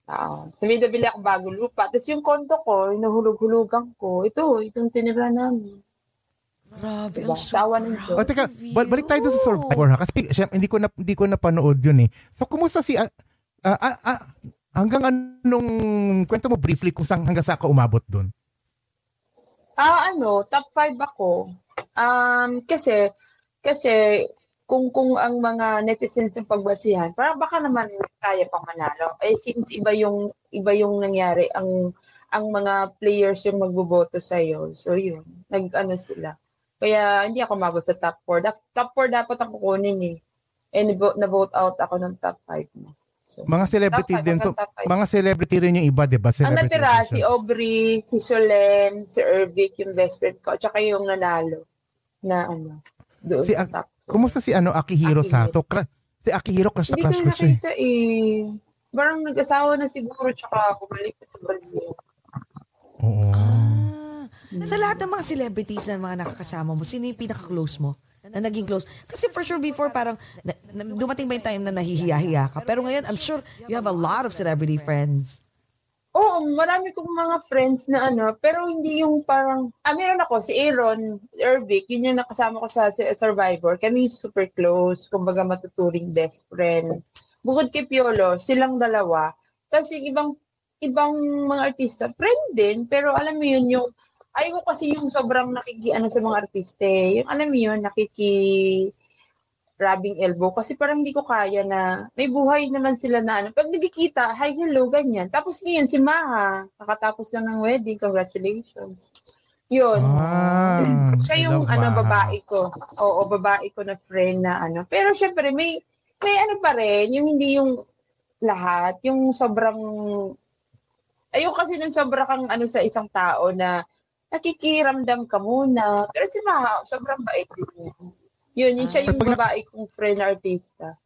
Oo. Sabi nabili ako bago lupa. Tapos yung kondo ko, hinuhulog-hulugan ko. Ito, itong tinira namin.
Grabe,
Diba?
ang so
Sawa ng
proud
Diyos.
O teka,
of you.
bal- balik tayo doon sa Survivor ha kasi syempre, hindi ko na hindi ko napanood yun eh. So kumusta si ah, ah, ah, hanggang anong kwento mo briefly kung saan hanggang sa ka umabot doon?
Ah, ano, top 5 ako. Um, kasi, kasi, kung kung ang mga netizens yung pagbasihan, parang baka naman kaya pang manalo. Eh, since iba yung, iba yung nangyari, ang, ang mga players yung magboboto sa'yo. So, yun. Nag-ano sila. Kaya, hindi ako mabot sa top 4. top 4 dapat ang kukunin eh. And na-vote out ako ng top 5 mo. So,
Mga celebrity
five,
din to. Mga celebrity rin yung iba 'di ba?
Ang natira, si Aubrey, si Solen, si Ervic, yung best friend ko, at saka yung nanalo na ano, doon
Si
sa top.
Kumusta si ano Akihiro
Akihiro.
Sato? Cra- si Akihiro crush na
Hindi
crush ko siya. eh.
nakita eh. Parang nag-asawa na siguro, tsaka bumalik na sa Brazil.
Oo.
Ah, sa lahat ng mga celebrities na mga nakakasama mo, sino yung pinaka-close mo? Na naging close. Kasi for sure before parang na, na- dumating ba yung time na nahihiya-hiya ka? Pero ngayon, I'm sure you have a lot of celebrity friends.
Oo, marami kong mga friends na ano, pero hindi yung parang, ah, meron ako, si Aaron, Ervic, yun yung nakasama ko sa sa Survivor. Kami super close, kumbaga matuturing best friend. Bukod kay Piolo, silang dalawa. Tapos yung ibang, ibang mga artista, friend din, pero alam mo yun, yung, ayaw ko kasi yung sobrang nakiki, ano sa mga artiste, yung alam mo yun, nakiki, rubbing elbow kasi parang hindi ko kaya na may buhay naman sila na ano. Pag nagkikita, hi, hello, ganyan. Tapos ngayon, si Maha, nakatapos lang ng wedding, congratulations. Yun.
Ah,
Siya yung ano,
Maha.
babae ko. Oo, babae ko na friend na ano. Pero syempre, may, may ano pa rin, yung hindi yung lahat, yung sobrang, ayun kasi nang sobra kang ano sa isang tao na nakikiramdam ka muna. Pero si Maha, sobrang bait din niya. Yun, yun siya yung
Pag
babae kong friend na artista.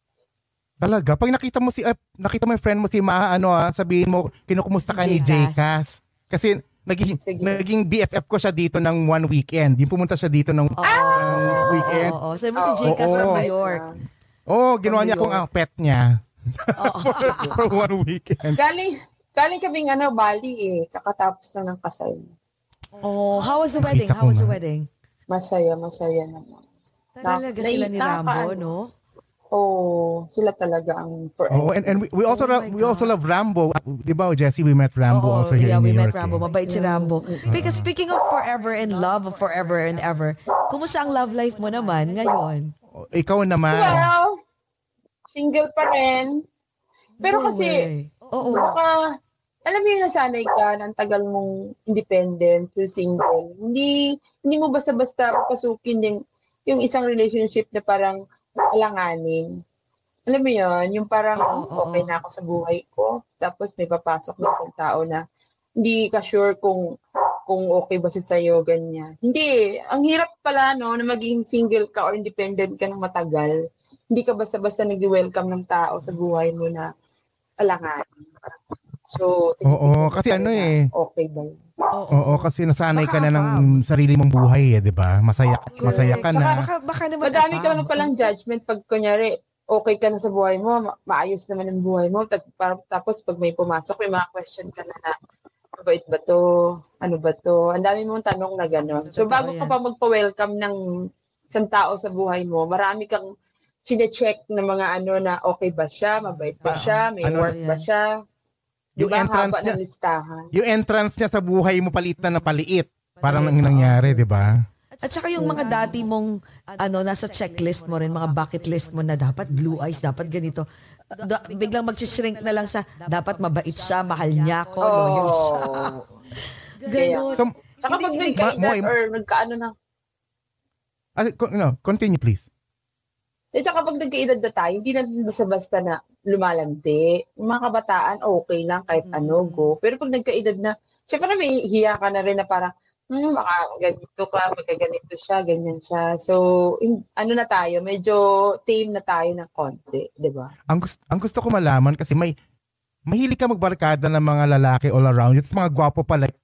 Talaga, pag nakita mo si ah, nakita mo yung friend mo si Maha, ano ah, sabihin mo kinukumusta ka ni
J-Cas.
Kasi naging
Sige.
naging BFF ko siya dito ng one weekend. Yung pumunta siya dito ng
Oo.
ng weekend.
Oo, oo. Sabi mo si
Oo,
Jcas
oo.
from
Oo.
New York.
Oh, ginawa
From
niya akong ang pet niya
Oo.
for one weekend.
Galing, galing kaming ano, Bali eh. Kakatapos na ng kasal.
Oh, how was the wedding?
Nakita
How was the
nga.
wedding?
Masaya, masaya naman.
Talaga
Nai-
sila ni Rambo, no?
Oh, sila talaga ang
Oh,
forever.
and, and we, we also
Oh
love,
my
we also love Rambo. 'Di ba, Jesse, we met Rambo
Oo,
also here
yeah,
in
we
New
met
York.
Rambo.
eh.
Mabait si Rambo. Because speaking of forever and love of forever and ever, kumusta ang love life mo naman ngayon?
Oh, Ikaw naman.
Well, single pa rin. Pero
No
kasi.
Oo.
baka, alam mo yung nasanay ka, ng tagal mong independent, you're single. Hindi, hindi mo basta-basta pasukin yung, yung isang relationship na parang alanganin. Alam mo yun, yung parang,
oo.
okay na ako sa buhay ko. Tapos may papasok na isang tao na hindi ka sure kung kung okay ba siya sa'yo, ganyan. Hindi, ang hirap pala, no, na maging single ka or independent ka ng matagal. Hindi ka basta-basta nag-welcome ng tao sa buhay mo na alanganin. So,
Oo, kasi ano eh.
Okay ba yun?
Oo.
Oo, kasi nasanay ka na ng sarili mong buhay eh, 'di ba? Masaya masaya ka
Correct.
na.
Baka, baka naman
Madami ka naman palang judgment pag kunyari, okay ka na sa buhay mo, ma- maayos naman ang buhay mo, par- tapos pag may pumasok, may mga question ka na na, mabait ba to? Ano ba to? Ang dami mong tanong na gano'n. So
Totoo
bago ka
yan.
pa magpa-welcome ng isang tao sa buhay mo, marami kang sine-check na mga ano na okay ba siya, mabait ba
Oo.
siya, may
Ano
work ba siya.
Yung
Diba,
entrance niya.
listahan.
Yung entrance niya sa buhay mo palit na na paliit. Parang nang nangyari, 'di ba?
At saka yung mga dati mong ano nasa checklist mo rin, mga bucket list mo na dapat blue eyes, dapat ganito. Da- biglang mag-shrink na lang sa dapat mabait siya, mahal niya ako, loyal siya.
Oh.
Ganon.
So,
Tsaka pag
mo-
or nagkaano na,
ah, no, continue please.
At saka pag nagkaedad na tayo, hindi na basta-basta na lumalandi. Yung mga kabataan, okay lang kahit ano, go. Pero pag nagkaedad na, syempre may hiya ka na rin na parang, hmm, baka ganito ka, baka ganito siya, ganyan siya. So, in- ano na tayo, medyo tame na tayo ng konti, di ba?
Ang gusto, ang gusto ko malaman kasi may mahilig ka magbarkada ng mga lalaki all around. Yung mga gwapo pa like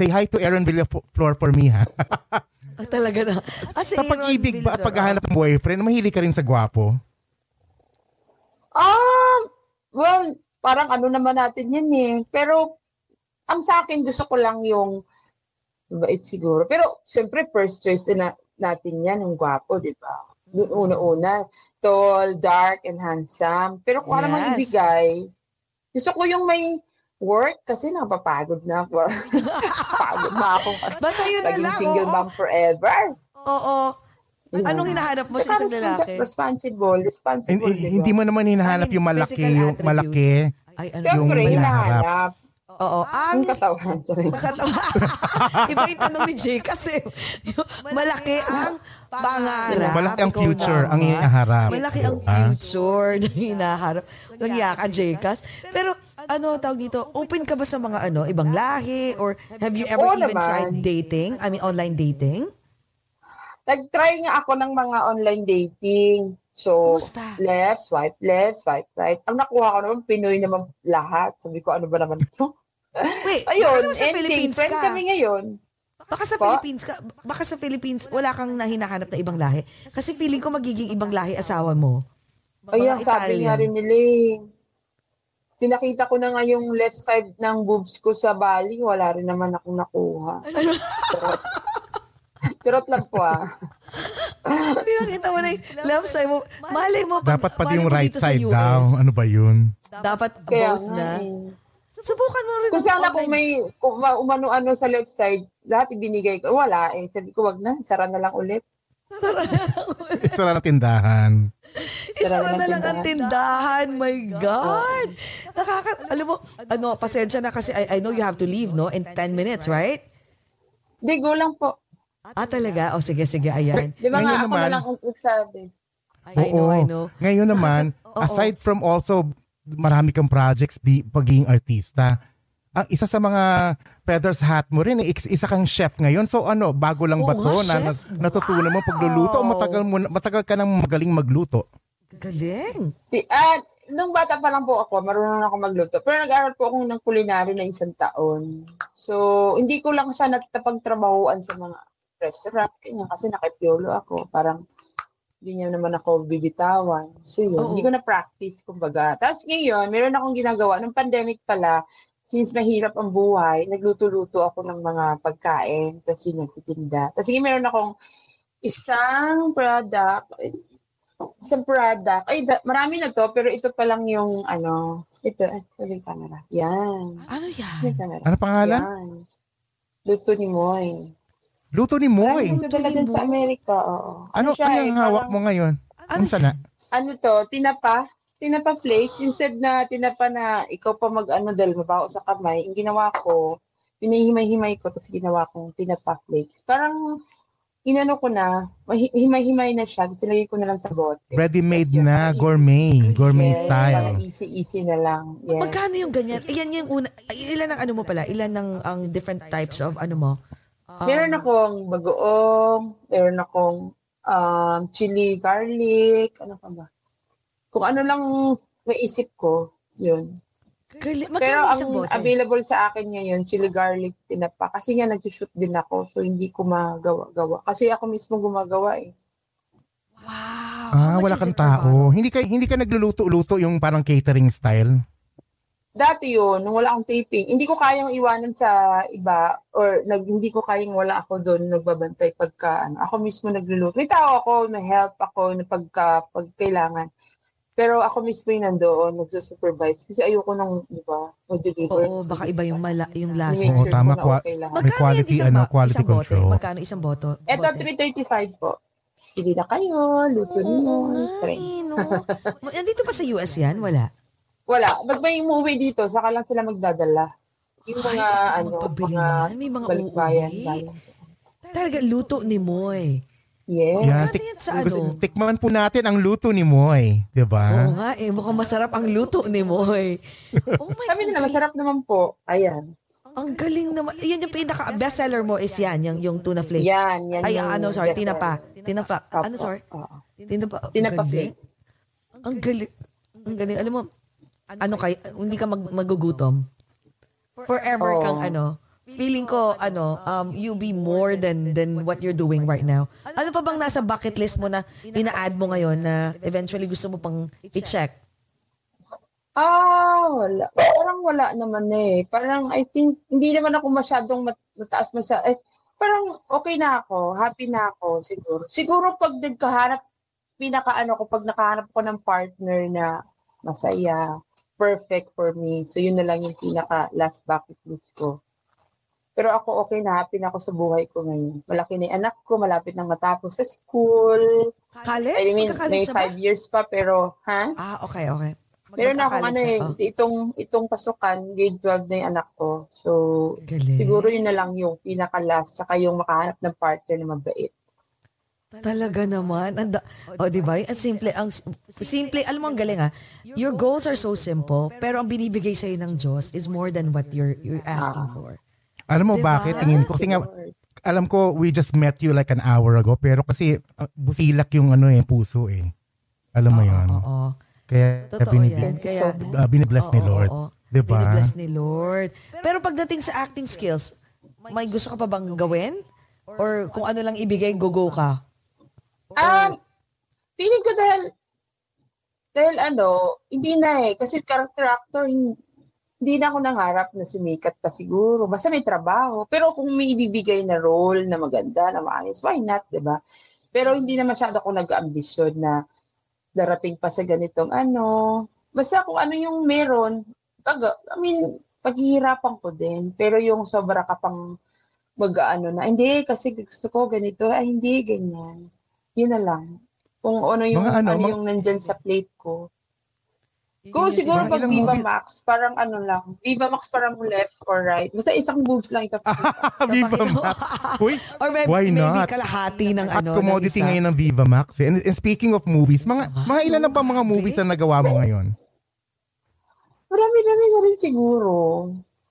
Say hi to Aaron Villaflor for me ha.
Ah, talaga na. Ah, si
sa pag-ibig ba paghahanap ng boyfriend, mahilig ka rin sa gwapo?
Ah, well, parang ano naman natin yan eh. Pero, ang sa akin, gusto ko lang yung, bait siguro. Pero, syempre, first choice din na, natin yan, yung gwapo, di ba? Yung una-una, tall, dark, and handsome. Pero kung ano mang
Yes.
ibigay, gusto ko yung may work kasi napapagod na ako. Pagod na ako.
Basta yun na lang,
single mom forever.
Oo.
Diba?
Anong hinahanap mo sa isang lalaki?
Responsible, responsible,
Hindi, hindi mo naman hinahanap
I mean,
yung malaki, yung malaki.
Ay, ano?
Siyempre,
yung
hinahanap.
hinahanap.
Oo. Ang
Ang katawan. Sorry.
Makatawa. Iba yung tanong ni Jay kasi yung malaki ang pangarap.
Malaki ang future, ang hinaharap.
Malaki ang
Ah.
future na hinaharap. Nagya ka, Jcas. Pero, ano tawag dito, open ka ba sa mga ano, ibang lahi? Or have you ever
Oo
even
naman.
tried dating? I mean, online dating?
Nag-try nga ako ng mga online dating. So,
Kumusta?
left, swipe left, swipe right. Ang nakuha ko naman, Pinoy naman lahat. Sabi ko, ano ba naman ito?
Wait, baka
Ayun,
naman sa
ending.
Philippines
Friend
ka.
kami ngayon.
Baka sa
Pa?
Philippines ka, baka sa Philippines wala kang nahinahanap na ibang lahi. Kasi feeling ko magiging ibang lahi asawa mo.
Ay,
Mga
ang sabi nga rin nila eh. Pinakita ko na nga yung left side ng boobs ko sa Bali, wala rin naman akong nakuha. Charot. Charot lang po ah.
Hindi nakita mo na yung love side mo. Malay mo. pag-
Dapat pati yung
mo
right side daw. Ano ba yun?
Dapat
Kaya
both na.
eh.
Subukan mo rin.
Kung sana kung may kung umano-ano sa left side, lahat ibinigay ko. Wala eh. Sabi ko, wag na. Sara na lang ulit.
Isara na tindahan.
Isara
Sarado
na
ng
lang ang tindahan. My God. Nakaka... Alam mo, ano, pasensya na kasi I, I know you have to leave, no? In 10 minutes, right?
Hindi, go lang po.
Ah, talaga? O, sige, sige, ayan.
Di ba nga ako
naman-
na lang kung nagsabi.
I know, I know.
Ngayon naman, aside from also marami kang projects bi, pagiging artista, ang isa sa mga feathers hat mo rin, eh, is- isa kang chef ngayon. So ano, bago lang ba
Oo
to
nga,
na,
chef.
natutunan mo pagluluto o
Wow.
matagal, mo, matagal ka nang magaling magluto?
Galing.
Di, ah, nung bata pa lang po ako, marunong ako magluto. Pero nag-aral po ako ng culinary na isang taon. So, hindi ko lang siya natapagtrabahuan sa mga restaurants. Kanya kasi nakipiolo ako. Parang hindi niya naman ako bibitawan. So yun,
Oo.
hindi ko na-practice, kumbaga. Tapos ngayon, meron akong ginagawa. Nung pandemic pala, since mahirap ang buhay, nagluto-luto ako ng mga pagkain. Tapos yun, nagtitinda. Tapos sige, meron akong isang product, isang product. Ay, da- marami na to, pero ito pa lang yung, ano, ito, eh, sabi yung camera. Yan.
Ano yan?
Yung camera.
Ano pangalan?
Yan. Luto ni Moy.
Luto ni Moy.
Ito dala din sa Amerika, oo.
Ano,
siya
ano
eh,
yung hawak
parang-
mo ngayon?
Ano?
Ano sana?
ano to, tinapa, tinapa flakes. Instead na tinapa na ikaw pa mag-ano dahil mabaho sa kamay, ang ginawa ko, pinahimay-himay ko, tapos ginawa kong tinapa flakes. Parang, inano ko na, himay-himay na siya, tapos nilagay ko na lang sa bote.
Ready-made na,
easy.
gourmet. Gourmet
Yes,
style.
easy-easy na lang. Yes.
Magkano yung ganyan? Yan yung una, ilan ang ano mo pala? Ilan ang, ang different types of ano mo? Um,
Meron akong bagoong, meron akong um, chili garlic, ano pa ba? Kung ano lang maisip ko, yun.
Gali,
Pero
magkano
ang
isang bote?
available sa akin ngayon, chili garlic tinapa. Kasi nga nag-shoot din ako, so hindi ko magawa-gawa. Kasi ako mismo gumagawa eh.
Wow.
Ah, wala kang tao. Hindi ka hindi ka nagluluto-luto yung parang catering style.
Dati yun, nung wala akong taping, hindi ko kayang iwanan sa iba or nag, hindi ko kayang wala ako doon nagbabantay pagka ano, ako mismo nagluluto. May tao ako, na help ako na pagka pag kailangan. Pero ako mismo yung nandoon, nagsusupervise. Kasi ayoko nang, di ba, mag-deliver.
Oo, baka iba yung mala, yung lasa.
Oo, tama,
ko
kwa-
okay lang.
May quality,
isang,
ano,
ba-
quality
isang bote?
control.
Magkano isang boto?
Eto, 335 po. Pili na kayo, luto niyo.
eh, no? Nandito pa sa US yan? Wala.
Wala. Pag may umuwi dito, saka lang sila magdadala. Yung
Ay,
mga,
ko
ano, mga.
May mga
balikbayan.
Talaga, luto ni Moy.
Yes.
Yan,
Magkano yan sa ano?
tikman po natin ang luto ni Moy, 'di
Oo
ba?
nga eh, mukhang masarap ang luto ni Moy. Oh my
Sabi nila, masarap naman po. Ayan.
Ang galing naman. Yan yung pinaka bestseller mo is yan, yung, yung tuna flakes.
Yan, yan.
Ay,
yung
ano, sorry,
bestseller.
tinapa. Tinapa.
Opo,
Ano, sorry?
oo.
Tinapa. ang
Tinapa flakes.
Ang galing. Ang galing. Alam mo, ano kay, hindi ka mag, magugutom. Forever
Oo.
kang ano, feeling ko, ano, um, you be more than than what you're doing right now. Ano pa bang nasa bucket list mo na ina-add mo ngayon na eventually gusto mo pang i-check?
Ah, wala. Parang wala naman eh. Parang I think, hindi naman ako masyadong mat- mataas masya. Eh, parang okay na ako. Happy na ako siguro. Siguro pag nagkahanap, pinakaano ko, pag nakahanap ko ng partner na masaya, perfect for me. So yun na lang yung pinaka last bucket list ko. Pero ako okay na, happy na ako sa buhay ko ngayon. Malaki na yung anak ko, malapit nang matapos sa school.
College?
I mean, may
na ba?
five years pa, pero, ha?
Ah, okay, okay.
Meron na akong ano eh,
oh.
itong, itong pasukan, grade 12 na yung anak ko. So,
Galing.
siguro yun na lang yung pinaka-last, saka yung makahanap ng partner na mabait.
Talaga naman. Anda, oh, di ba? Ang simple, ang simple, alam mo ang galing ah. Your goals are so simple, pero ang binibigay sa'yo ng Diyos is more than what you're you're asking for.
Alam mo
Diba?
bakit tingin ko? Kasi nga, alam ko we just met you like an hour ago pero kasi uh, busilak yung ano eh puso eh. Alam mo 'yon.
Oo.
Kaya
Totoo
binib-
yan. Kaya,
uh, binibless ni
Oo,
Lord.
oo.
'Di ba?
Binibless ni Lord. Pero pagdating sa acting skills, may gusto ka pa bang gawin? Or kung ano lang ibigay, go-go ka?
Um, feeling ko dahil, dahil ano, hindi na eh, kasi character actor, hindi na ako nangarap na sumikat pa siguro. Basta may trabaho. Pero kung may ibibigay na role na maganda, na maayos, why not, di ba? Pero hindi na masyado ako nag-ambisyon na darating pa sa ganitong ano. Basta kung ano yung meron, I mean, paghihirapan ko din. Pero yung sobra ka pang mag-ano na, hindi, kasi gusto ko ganito, ay hindi, ganyan. Yun na lang. Kung ano yung,
Mga ano,
ano,
mga-
yung nandyan sa plate ko.
Yung
siguro pag Viva
movie-
Max, parang ano lang, Viva Max parang left or right. Basta isang boobs lang ipapakita.
Viva Max. Uy,
Or maybe,
Why
maybe
not?
kalahati ng
at
ano,
commodity
ng
ngayon ng Viva Max. eh. And, and speaking of movies, mga mga ilan na ba mga movies na nagawa mo ngayon?
Marami-dami na rin siguro.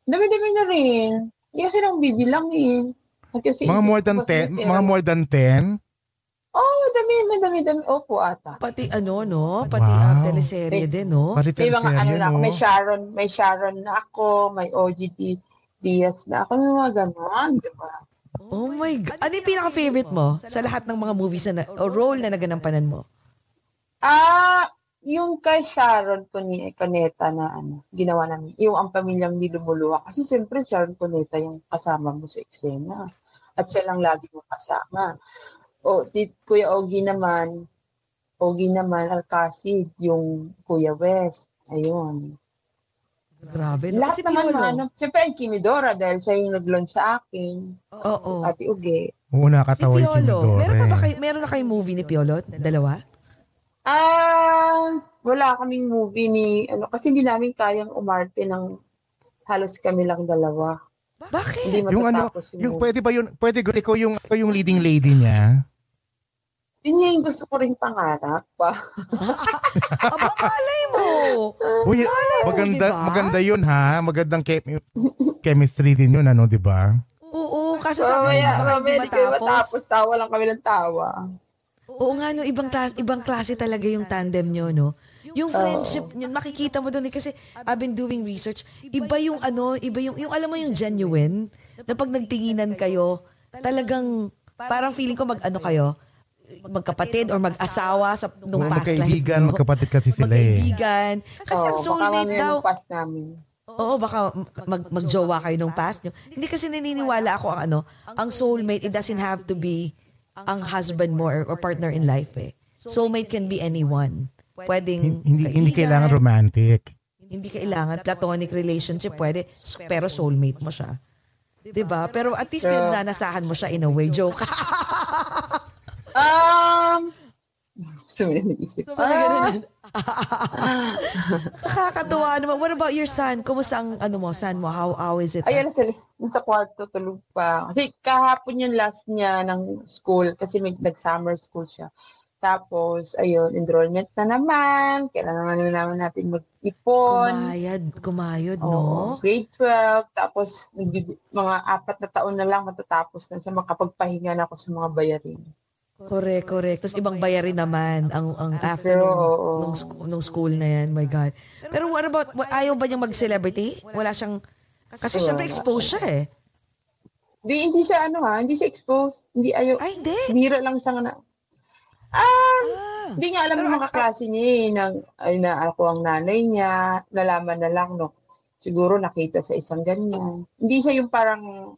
Dami-dami na rin. Hindi kasi nang bibilang eh. Kasi
Mga more than 10, mga more than 10?
Oh, dami, madami, dami. Opo, ata.
Pati ano, no? Pati
Wow.
ang teleserye din, no?
Pati
May mga ano na ako,
no?
may Sharon, may Sharon na ako, may OGT Diaz na ako, may mga ganon, di ba?
Oh my God. Ano yung pinaka-favorite mo sa lahat ng mga movies na, o role na naganampanan mo?
Ah, yung kay Sharon Cune- Cuneta na ano, ginawa namin, yung ang pamilyang nilumuluwa. Kasi siyempre Sharon Cuneta yung kasama mo sa eksena. At siya lang lagi mo kasama. O, di, Kuya Ogie naman, Ogie naman, Alcacid, yung Kuya West. Ayun.
Grabe. no?
Lahat
Kasi
naman,
Piolo.
ano, siyempre ang Kimidora dahil siya yung nag-launch sa akin.
Oo.
Ate Uge.
Oo,
Si
nakakatawa yung
Piolo.
Timidore.
Meron pa ba kayo, meron na kayong movie ni Piolo? Dalawa?
Ah, wala kaming movie ni ano kasi hindi namin kayang umarte ng halos kami lang dalawa.
Bakit?
Hindi
Yung ano,
yung,
yung
movie.
pwede ba yun, pwede ikaw yung, ikaw yung leading lady niya?
Yun nga yung gusto ko rin pangarap pa.
Aba, malay mo.
Uy,
Malay mo,
maganda,
diba?
maganda yun ha. Magandang chem- chemistry din yun, ano, di ba?
Oo, kaso sabi mo
Mamaya,
baka hindi matapos.
matapos. Tawa lang kami ng tawa.
Oo nga, no, ibang, klase, ibang klase talaga yung tandem nyo, no? Yung friendship nyo, makikita mo doon eh, kasi I've been doing research. Iba yung ano, iba yung, yung alam mo yung genuine, na pag nagtinginan kayo, talagang, parang feeling ko mag-ano kayo, magkapatid or mag-asawa sa nung
Oo,
past life
magkaibigan, magkapatid kasi sila eh.
Magkaibigan. Kasi ang
Oo, baka
soulmate daw,
past namin.
Oo, baka mag magjowa kayo nung past nyo. Hindi kasi naniniwala ako ang ano, ang soulmate, it doesn't have to be ang husband mo or, or partner in life eh. Soulmate can be anyone. Pwedeng
Hin- Hindi, hindi
kaibigan,
kailangan romantic.
Hindi kailangan platonic relationship, pwede, pero soulmate mo siya. 'Di ba? Pero at least pinagdanasahan mo siya in a way. Joke.
Um, Sorry, nag-isip. Ah,
Nakakatuwa naman. What about your son? Kumusta ang ano mo, son mo? How, how is it?
Ayan, actually, nasa kwarto tulog pa. Kasi kahapon yung last niya ng school kasi may nag-summer school siya. Tapos, ayun, enrollment na naman. Kailangan na naman natin mag-ipon.
Kumayad, kumayod,
Oo,
no?
grade 12. Tapos, mga apat na taon na lang matatapos na siya. Makapagpahinga na ako sa mga bayarin.
Correct, correct. Tapos ibang bayarin naman ang ang after nung, nung, sc- nung school na yan. My God. Pero what about, what, ayaw ba niyang mag-celebrity? Wala siyang, kasi syempre exposed siya eh.
Hindi, hindi siya ano ha, hindi siya exposed. Hindi ayaw.
Ay, hindi.
Bira lang siya na. Ah,
Ah.
Hindi nga alam ng mga klase niya eh, nang, ay na ako ang nanay niya, nalaman na lang, no, siguro nakita sa isang ganyan. Hindi siya yung parang,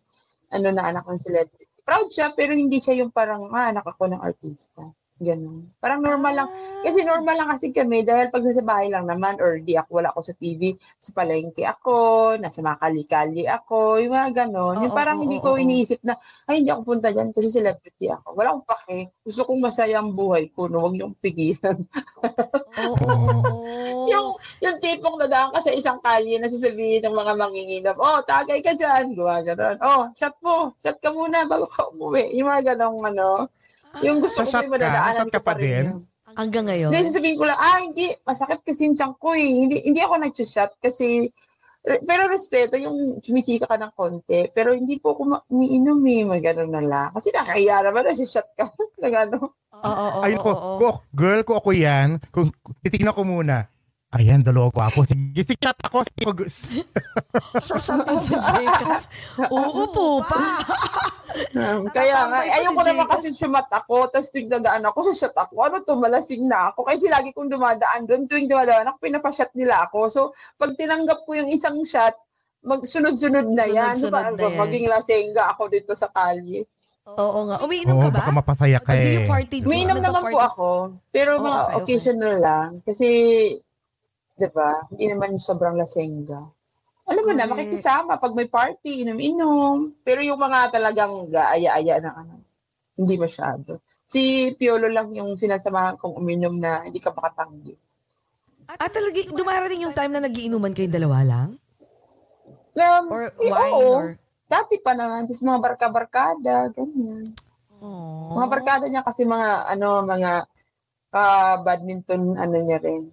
ano na anak ng celebrity. Proud siya, pero hindi siya yung parang, ah, anak ako ng artista. Ganun. Parang normal lang. Kasi normal lang kasi kami, dahil pag nasa bahay lang naman, or di ako, wala ako sa TV, sa palengke ako, nasa mga kali-kali ako, yung mga ganon. yung parang hindi ko iniisip na, ay, hindi ako punta dyan kasi celebrity ako. Wala akong pake. Gusto kong masaya ang buhay ko, no? Huwag niyong pigilan.
Oo, oo, oo.
Yung, yung tipong nadaan ka sa isang kalye na sasabihin ng mga manginginom, oh, tagay ka dyan. Gawa ganon. Oh, shot mo. Shot ka muna bago ka umuwi. Yung mga ganong ano. Yung gusto ko
ka?
madadaanan
Shot ka
ko
pa
pa rin
din?
yun.
Hanggang ngayon?
Hindi, sasabihin ko lang, ah, hindi, masakit kasi yung tiyan ko eh. Hindi, hindi ako nag-shot kasi, re- pero respeto yung chumichika ka ng konti. Pero hindi po ako umiinom eh, mag na lang. Kasi nakakaya naman na shot ka. Nag ano.
Oo, oo, oo,
Ayun ko, girl ko ako yan. Kung titignan ko muna. Ayan, dalawa ko ako. Sige, sikat ako. Sige, mag-
Sasatin si Jekas. Uupo pa.
Um, kaya nga, ayoko
si
naman kasi sumat ako, tapos tuwing dadaan ako, shot ako. Ano to, malasing na ako. Kasi lagi kong dumadaan doon, tuwing dumadaan ako, pinapashot nila ako. So, pag tinanggap ko yung isang shot, magsunod-sunod na yan.
Sunod-sunod
parang
na yan.
maging lasengga ako dito sa kalye.
Oo nga. Umiinom
Oo,
ka ba?
baka mapasaya ka eh.
Umiinom naman po ako, pero
Oh,
mga
okay, okay.
occasional lang. Kasi, di ba, hindi naman sobrang lasengga. Alam mo na, makikisama pag may party, inom-inom. Pero yung mga talagang gaaya-aya na ano, hindi masyado. Si Piolo lang yung sinasamahan kong uminom na hindi ka makatanggi.
Ah, talaga, dumarating yung time na nagiinuman kayong dalawa lang?
Um,
Or
eh,
wine?
oo.
Or...
Dati pa naman, tapos mga barka-barkada, ganyan.
Aww.
Mga barkada niya kasi mga, ano, mga ah, badminton, ano niya rin.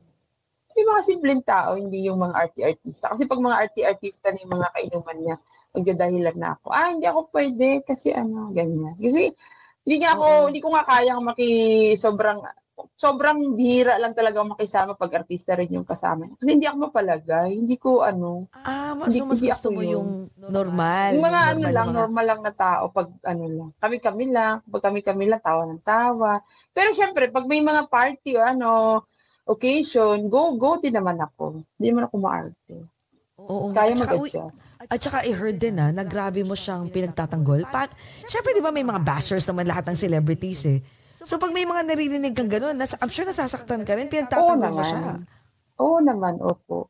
Yung mga simpleng tao, hindi yung mga arty-artista. Kasi pag mga arty-artista na yung mga kainuman niya, magdadahilan na ako. Ah, hindi ako pwede kasi ano, ganyan. Kasi hindi nga ako,
Oo.
hindi ko nga kayang maki sobrang sobrang bihira lang talaga makisama pag artista rin yung kasama. Kasi hindi ako mapalagay, hindi ko ano,
Ah, mas,
Hindi-
so mas
hindi
gusto
ako
mo
yun.
yung normal.
yung mga ano
normal
lang,
na mga-
normal lang na tao pag ano lang. Kami-kami lang, pag kami-kami lang, tawa ng tawa. Pero syempre, pag may mga party o ano, occasion, go, go din naman ako. Hindi naman ako maarte.
Oo,
Kaya mag-adjust.
At saka I heard din na, nagrabe mo siyang pinagtatanggol. Pa, Siyempre, di ba may mga bashers naman lahat ng celebrities eh. So pag may mga naririnig kang gano'n, nasa, I'm sure nasasaktan ka rin, pinagtatanggol mo siya.
Oo naman, opo.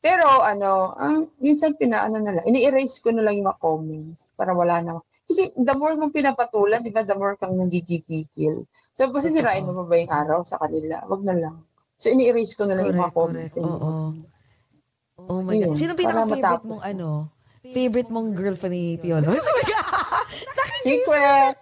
Pero ano, ang minsan pinaano na lang, ini-erase ko na lang yung mga comments para wala na. Kasi the more mong pinapatulan, di ba, the more kang nagigigigil. So, pasisirain mo pa ba yung araw sa kanila? Wag na lang. So, ini-erase ko na lang yung mga comments.
correct. Oo. Oh my God.
Yun,
Sino pinaka-favorite
matapos
mong
na.
ano? Favorite mong girlfriend ni Piolo? Oh my God!
Secret!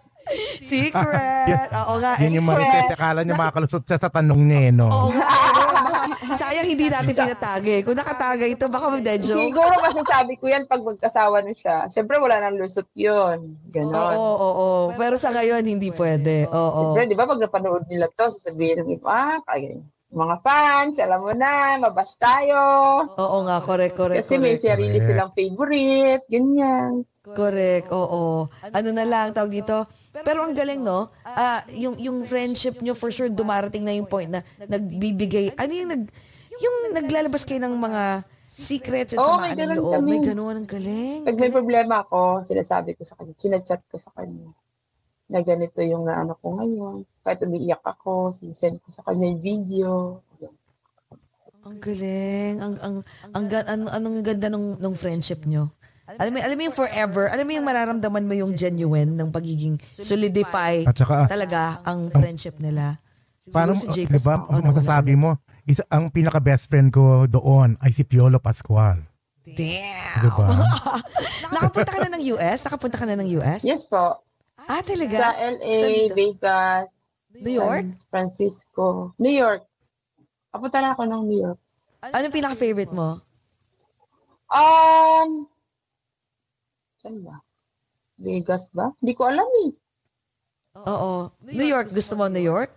Secret! Oo nga.
Yun
eh.
yung marites. Akala niya makalusot siya sa tanong niya, eh, no?
Oo nga. eh. Sayang hindi natin pinatagay. Kung nakatagay ito, baka mag-dead joke.
Siguro kasi sabi ko yan pag magkasawa na siya. Siyempre, wala nang lusot yun.
Oo,
Ganon.
oo, oo. Pero sa ngayon, hindi pwede. Oo.
Siyempre, di ba, pag napanood nila to, sasabihin ng iba, ah, kaya, mga fans, alam mo na, mabash tayo.
Oo nga, correct, correct,
Kasi may
correct.
sarili
Correct.
silang favorite, ganyan.
Correct, oo. Ano na lang, tawag dito. Pero ang galing, no? Ah, yung, yung friendship nyo, for sure, dumarating na yung point na nagbibigay, ano yung nag, yung naglalabas kayo ng mga secrets at
Oo,
samaan
may
ng loob.
kami.
May ganun, ang galing.
Pag may problema ako, sinasabi ko sa kanya, sinachat ko sa kanya na ganito yung naano ko ngayon. Kahit umiiyak ako, sinsend ko sa kanya yung video.
Ang galing. Ang, ang, ang, ga- an, anong ganda nung, nung friendship nyo. Alam mo, alam mo yung forever, alam mo yung mararamdaman mo yung genuine ng pagiging solidify
At saka,
talaga ang friendship nila.
Paano,
si Jake
di
kasi-
ba,
oh,
ang masasabi mo, isa, ang pinaka-best friend ko doon ay si Piolo Pascual.
Damn!
Di ba?
Nakapunta ka na ng US? Nakapunta ka na ng US?
Yes po.
Ah, talaga?
Sa LA? Vegas,
New York?
San Francisco, New York. Kapunta na ako ng New York.
Anong pinaka-favorite mo?
Um, saan ba? Vegas ba? Hindi ko alam eh.
Oo. New York. Gusto mo New York?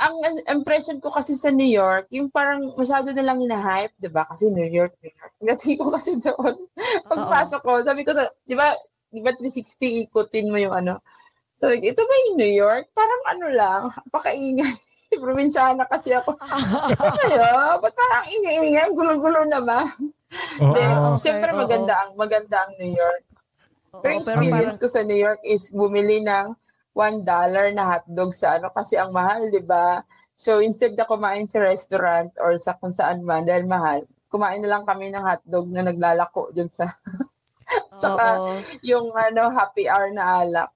Ang ang impression ko kasi sa New York, yung parang masyado na lang hina-hype, di ba? Kasi New York, New York. Pagdating ko kasi doon, pagpasok ko, sabi ko, di ba, di ba 360 ikutin mo yung ano? Sabi ko, ito ba yung New York? Parang ano lang, pakaingay. Probinsyana kasi ako. Kaya, ba't parang ingay-ingay? Gulo-gulo naman.
Oo.
Hindi,
okay,
Siyempre maganda ang maganda ang New York.
Oo,
Pero experience
parang,
ko sa New York is bumili ng $1 na hotdog sa ano kasi ang mahal, 'di ba? So instead na kumain sa restaurant or sa kung saan man dahil mahal, kumain na lang kami ng hotdog na naglalako dun sa tsaka
oo.
yung ano happy hour na alak.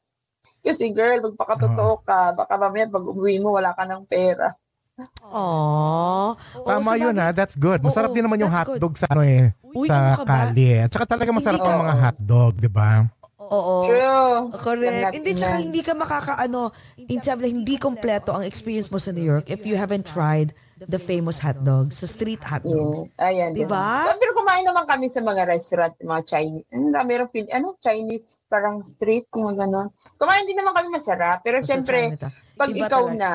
Kasi girl, magpakatotoo ka, baka mamaya pag umuwi mo wala ka ng pera.
Aww.
Tama yun ha, that's good. Masarap
Oo,
din naman yung
that's good.
hotdog sa ano eh,
Uy, ano
sa
ka ba?
kalye. At saka talaga masarap
Hindi ka-
ang mga hotdog, di ba?
Oo.
True.
Correct. Hindi, tsaka hindi ka makakaano, in sabi, hindi kompleto ang experience mo sa New York if you haven't tried the famous hot dogs, sa street hot dogs.
Yeah. Ayan.
Diba?
So, pero kumain naman kami sa mga restaurant, mga Chinese. Ano meron pin, ano, Chinese parang street, mga ganon. Kumain din naman kami masarap. Pero
Sa
syempre, pag
Iba
ikaw
talaga.
na,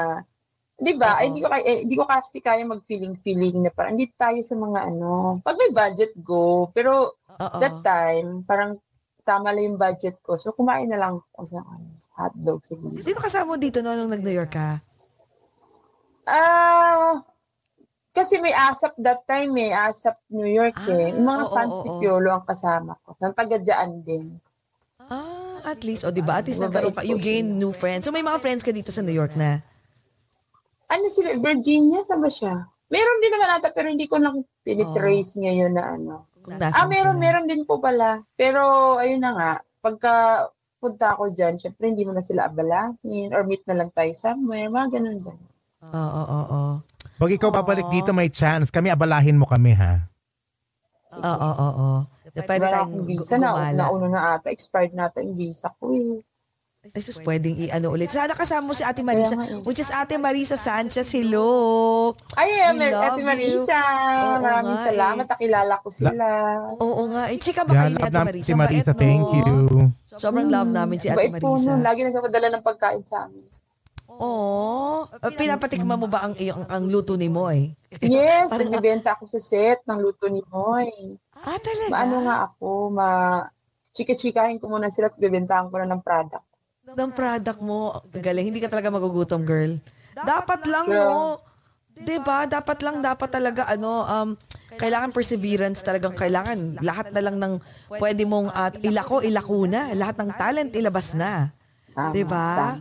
di ba, hindi ko, kaya, eh, hindi ko kasi kaya mag-feeling-feeling na parang, hindi tayo sa mga ano, pag may budget, go. Pero
Oo.
that time, parang tama lang yung budget ko. So, kumain na lang ako sa ano, hotdog sa gilid.
Sino kasama mo dito no, nung nag-New York ka?
Ah, kasi may ASAP that time eh, ASAP New York eh.
Ah,
Yung mga
oo,
fans
oo,
ni. Piolo ang kasama ko. Nang taga dyan din.
Ah, at least, o di ba? At least nagkaroon ka, you gain new friends. So may mga friends ka dito sa New York na?
Ano sila, Virginia? Saan ba siya? Meron din naman ata, pero hindi ko lang tinitrace ngayon na ano. Ah, meron,
sila.
meron din po pala. Pero, ayun na nga, pagka punta ako dyan, syempre hindi mo na sila abalahin or meet na lang tayo somewhere, mga ganun din.
Oo, oo, oo.
Pag ikaw babalik dito, may chance. Kami, abalahin mo kami ha.
Oo, oo, oo. Pwede
Wala
tayong
akong
gu-
visa na,
gumala.
nauna na ata, expired na ata yung visa ko eh.
Ay, sus, pwedeng i-ano ulit. Sana kasama mo si Ate Marisa,
Kaya nga eh.
which is Ate Marisa Sanchez. Hello!
Ay, eh,
We
Mer-
love
Ate
you.
Marisa,
Oo
maraming
nga
salamat, nakilala ko sila.
Oo nga. Eh, chika ba kayo
Yan,
ni
love
Ate
namin
Marisa?
si Marisa.
Bait, no?
Thank you.
Sobrang love namin si Ate
Bait po
Marisa.
nun, lagi nagpapadala ng pagkain sa amin.
Oo. Uh, pinapatikman mo ba ang, ang, ang luto ni Moy?
Yes,
Parang-
nagbibenta ako sa set ng luto ni Moy.
Ah, talaga?
Maano nga ako, ma chika-chikahin ko muna sila at bibentahan ko na ng product.
ng product mo, galing, hindi ka talaga magugutom, girl. Dapat lang,
Girl.
no? 'Di ba? Dapat lang, dapat talaga, ano, um, kailangan perseverance talagang kailangan. Lahat na lang ng pwede mong at ilako, ilako na. Lahat ng talent, ilabas na.
Tama,
'Di ba?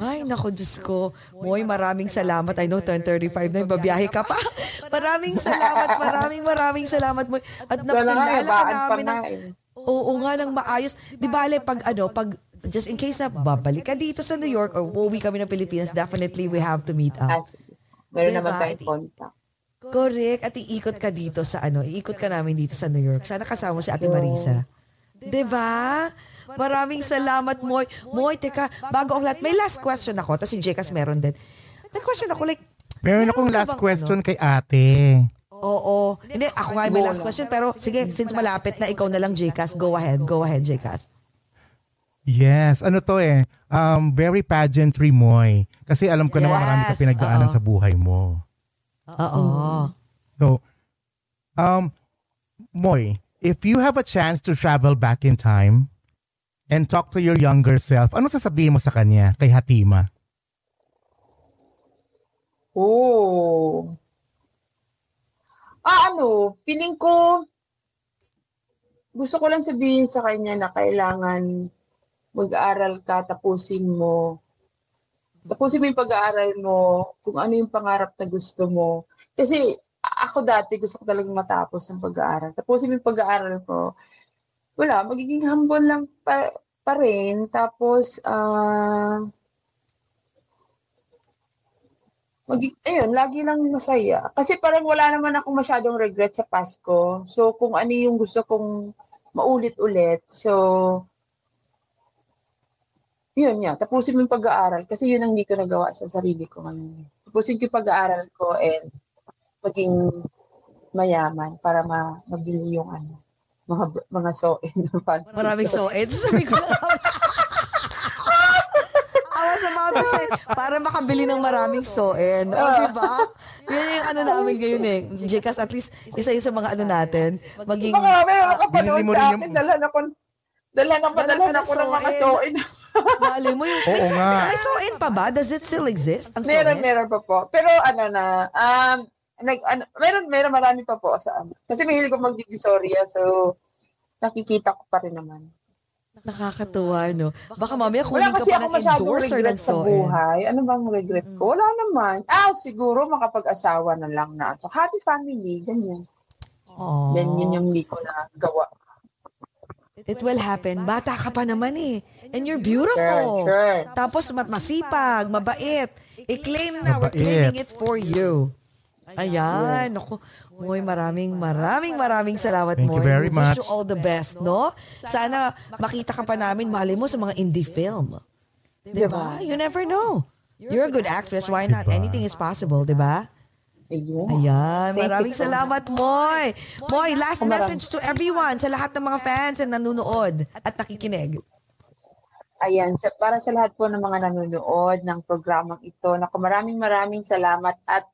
Ay, nako, Diyos ko. Moy, maraming salamat. I know, 10.35 na, babiyahe ka pa. maraming salamat, maraming maraming salamat, Moy. At napakilala ka
ibaan pa
namin ng
nga eh.
Oo nga, nang maayos. Di bale, pag ano, pag just in case na babalik ka dito sa New York or uuwi kami ng Pilipinas, definitely we have to meet up.
Meron
Diba?
naman tayong contact.
Correct. At iikot ka dito sa ano, iikot ka namin dito sa New York. Sana kasama mo si Ate Marisa. 'Di ba? Maraming salamat, Moy. Moy, teka, bago ang lahat, may last question ako. Tapos si Jekas meron din. May question ako, like,
Meron akong last
bang
question kay ate.
oo. Hindi, ako nga may last question. Pero sige, since malapit na ikaw na lang, Jekas, go ahead. Go ahead, Jekas.
Yes, ano to eh, um, very pageantry moy. Kasi alam ko na marami ka
Yes,
pinagdaanan
oo.
sa buhay mo.
Oo.
So, um, Moy, if you have a chance to travel back in time and talk to your younger self, ano sasabihin mo sa kanya, kay Hatima?
Oh. Ah, ano, feeling ko, gusto ko lang sabihin sa kanya na kailangan mag-aaral ka, tapusin mo. Tapusin mo yung pag-aaral mo, kung ano yung pangarap na gusto mo. Kasi ako dati gusto ko talagang matapos ng pag-aaral. Tapusin yung pag-aaral ko. Wala, magiging humble lang pa, pa rin. Tapos, ah, Magi- ayun, lagi lang masaya. Kasi parang wala naman akong masyadong regret sa Pasko. So, kung ano yung gusto kong maulit-ulit. So, yun nga. Tapusin mo yung pag-aaral. Kasi yun ang hindi ko nagawa sa sarili ko ngayon. Tapusin ko yung pag-aaral ko and maging mayaman para ma mabili yung ano, mga mga soin.
Maraming so eh, sabi ko lang. I was about to say, para makabili ng maraming soen. O, di ba? Yan yung ano namin ngayon eh. Jekas, at least, isa yung sa mga ano natin, maging...
Mga may
ah,
mo
sa akin, dala na ko, dala na padala
Dala ka
na ko ng mga
soin.
soin.
Mali mo yung... May,
Oo
so-
nga.
may soen pa ba? Does it still exist? Ang
Meron,
soen?
meron pa po. Pero ano na, um, nag, ano, meron, meron marami pa po sa ano. Kasi mahilig ko mag-divisoria, so nakikita ko pa rin naman.
Nakakatuwa, no? Baka mamaya kunin ka
kasi
pa
ako
ng endorser
regret
ng
sa buhay. Ano bang regret ko? Wala naman. Ah, siguro makapag-asawa na lang na. So, happy family, ganyan.
Aww.
Then yun yung hindi ko nagawa.
It will happen. Bata ka pa naman eh. And you're beautiful.
Sure, sure.
Tapos masipag, mabait. I-claim na. We're
Mabait.
claiming it for you. Ayan. Naku. Moy, maraming, maraming, maraming salamat,
Thank you
Moy.
very
We wish
much.
you all the best, no? Sana makita ka pa namin, mali mo sa mga indie film. Diba? You never know. You're a good actress. Why not?
Diba?
Anything is possible, diba?
Ayun.
Ayan,
Thank you
maraming
so
salamat, Moy. Moy, last message to everyone, sa lahat ng mga fans na nanonood at nakikinig.
Ayan, sa, para sa lahat po ng mga nanonood ng programang ito, naku, maraming maraming salamat at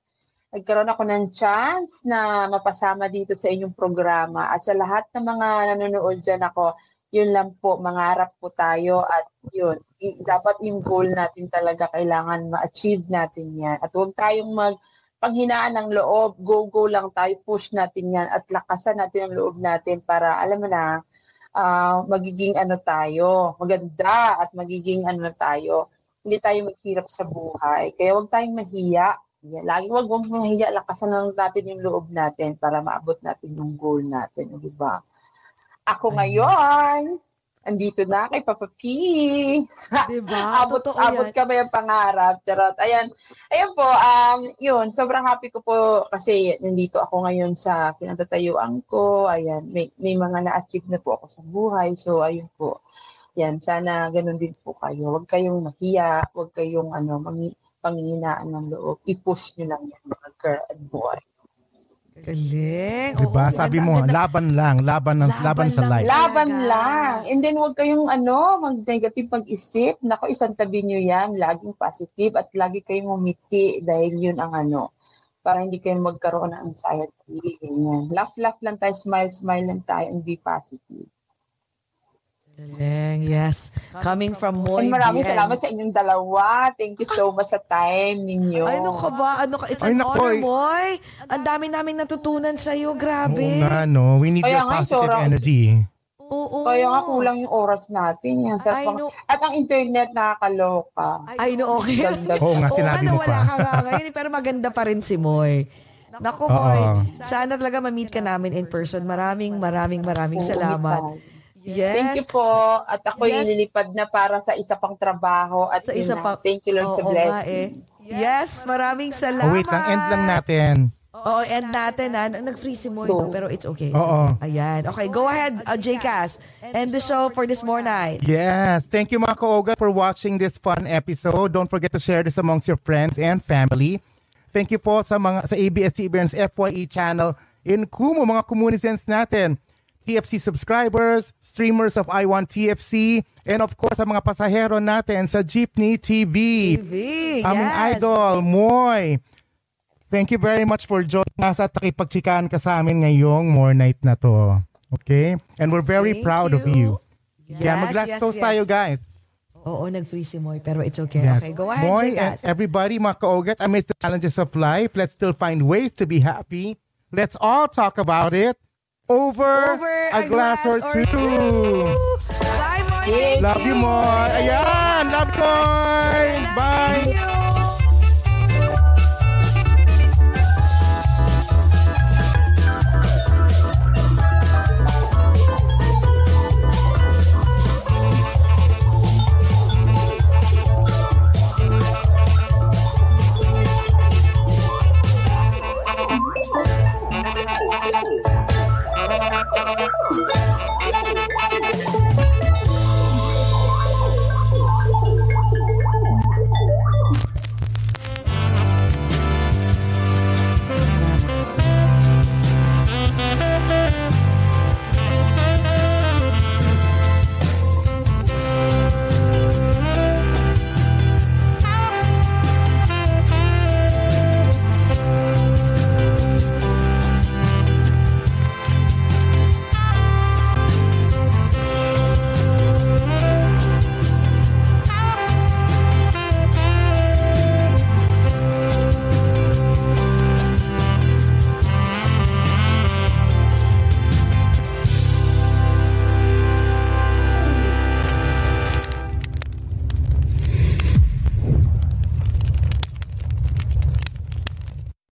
nagkaroon ako ng chance na mapasama dito sa inyong programa. At sa lahat ng mga nanonood dyan ako, yun lang po, mangarap po tayo at yun, dapat yung goal natin talaga kailangan ma-achieve natin yan. At huwag tayong mag panghinaan ng loob, go-go lang tayo, push natin yan at lakasan natin ang loob natin para, alam mo na, ah, magiging ano tayo, maganda at magiging ano tayo. Hindi tayo maghirap sa buhay. Kaya huwag tayong mahiya. Yeah, lagi wag wag mahiya, lakasan lang natin yung loob natin para maabot natin yung goal natin, di ba? Ako ngayon, andito na kay Papa P.
Diba?
abot,
Totoo
abot
yan.
kami ang pangarap. Charot. Ayan. Ayan po, um, yun, sobrang happy ko po kasi nandito ako ngayon sa kinatatayuan ko. Ayan, may, may mga na-achieve na po ako sa buhay. So, ayun po. Yan, sana ganun din po kayo. Huwag kayong mahiya, huwag kayong ano, mangi, panghihinaan ng loob. I-push nyo lang yan, mga girl and boy.
Galing.
Diba?
Oo,
Sabi mo,
ganda.
laban lang, laban, ng,
Laban
laban, sa
lang.
life.
Laban lang. And then huwag kayong ano, mag-negative pag-isip. Nako, isang tabi nyo yan. Laging positive at lagi kayong umiti dahil yun ang ano. Para hindi kayo magkaroon ng anxiety. Ganyan. Laugh, laugh lang tayo. Smile, smile lang tayo and be positive.
Galing, yes. Coming from Moy
And maraming
Bien.
salamat sa inyong dalawa. Thank you so much sa time ninyo.
Ay, ano ka ba? Ano ka? It's
Ay,
an honor,
eh.
Moy. Ang dami namin natutunan sa'yo.
Oo
Grabe.
nga, no? We need
Kaya
your
nga,
positive
Sora.
energy.
Oo.
Kaya nga kulang yung oras natin. Yan. Sa
I know.
At ang internet nakakaloka.
Ay, no, okay.
Ganda.
Oo nga,
Oo
sinabi
nga,
mo
wala
pa.
ka nga ngayon, eh, pero maganda pa rin si Moy. Naku,
Oo.
Moy. Sana talaga ma-meet ka namin in person. Maraming, maraming, maraming
Oo,
salamat.
umitan.
Yes.
Thank you po. At ako
Yes.
lilipad na para sa isa pang trabaho. At
Sa isa pa.
Thank you Lord sa
Oo nga
blessing.
eh. Yes, maraming salamat.
Oh, wait lang, end lang natin.
Oo, end natin ha. Nag-free si Moy, no?
Oo.
pero it's okay.
Oo.
okay. Ayan. Okay, go ahead, uh, JCast. End the show for this more night.
Yes. Thank you, mga kaoga, for watching this fun episode. Don't forget to share this amongst your friends and family. Thank you po sa mga sa ABS-CBN's FYE channel in Kumu, mga communicants natin. TFC subscribers, streamers of I Want TFC, and of course, sa mga pasahero natin sa Jeepney TV.
TV,
Aming
yes.
idol, Moy. Thank you very much for joining us at nakipagchikaan ka sa amin ngayong more night na to. Okay? And we're very
Thank
proud of you.
Yes,
yeah, mag-last
yes,
toast
yes.
tayo, guys.
Oo, nag-free si Moy, pero it's okay.
Yes.
Okay, go ahead,
Moy and
JCast.
everybody, mga kaogat, amidst the challenges of life, let's still find ways to be happy. Let's all talk about it over,
over
a, glass, glass or, or
two. two.
Thank
love you, more. Ayan, so love more. Bye. You.
Thank you.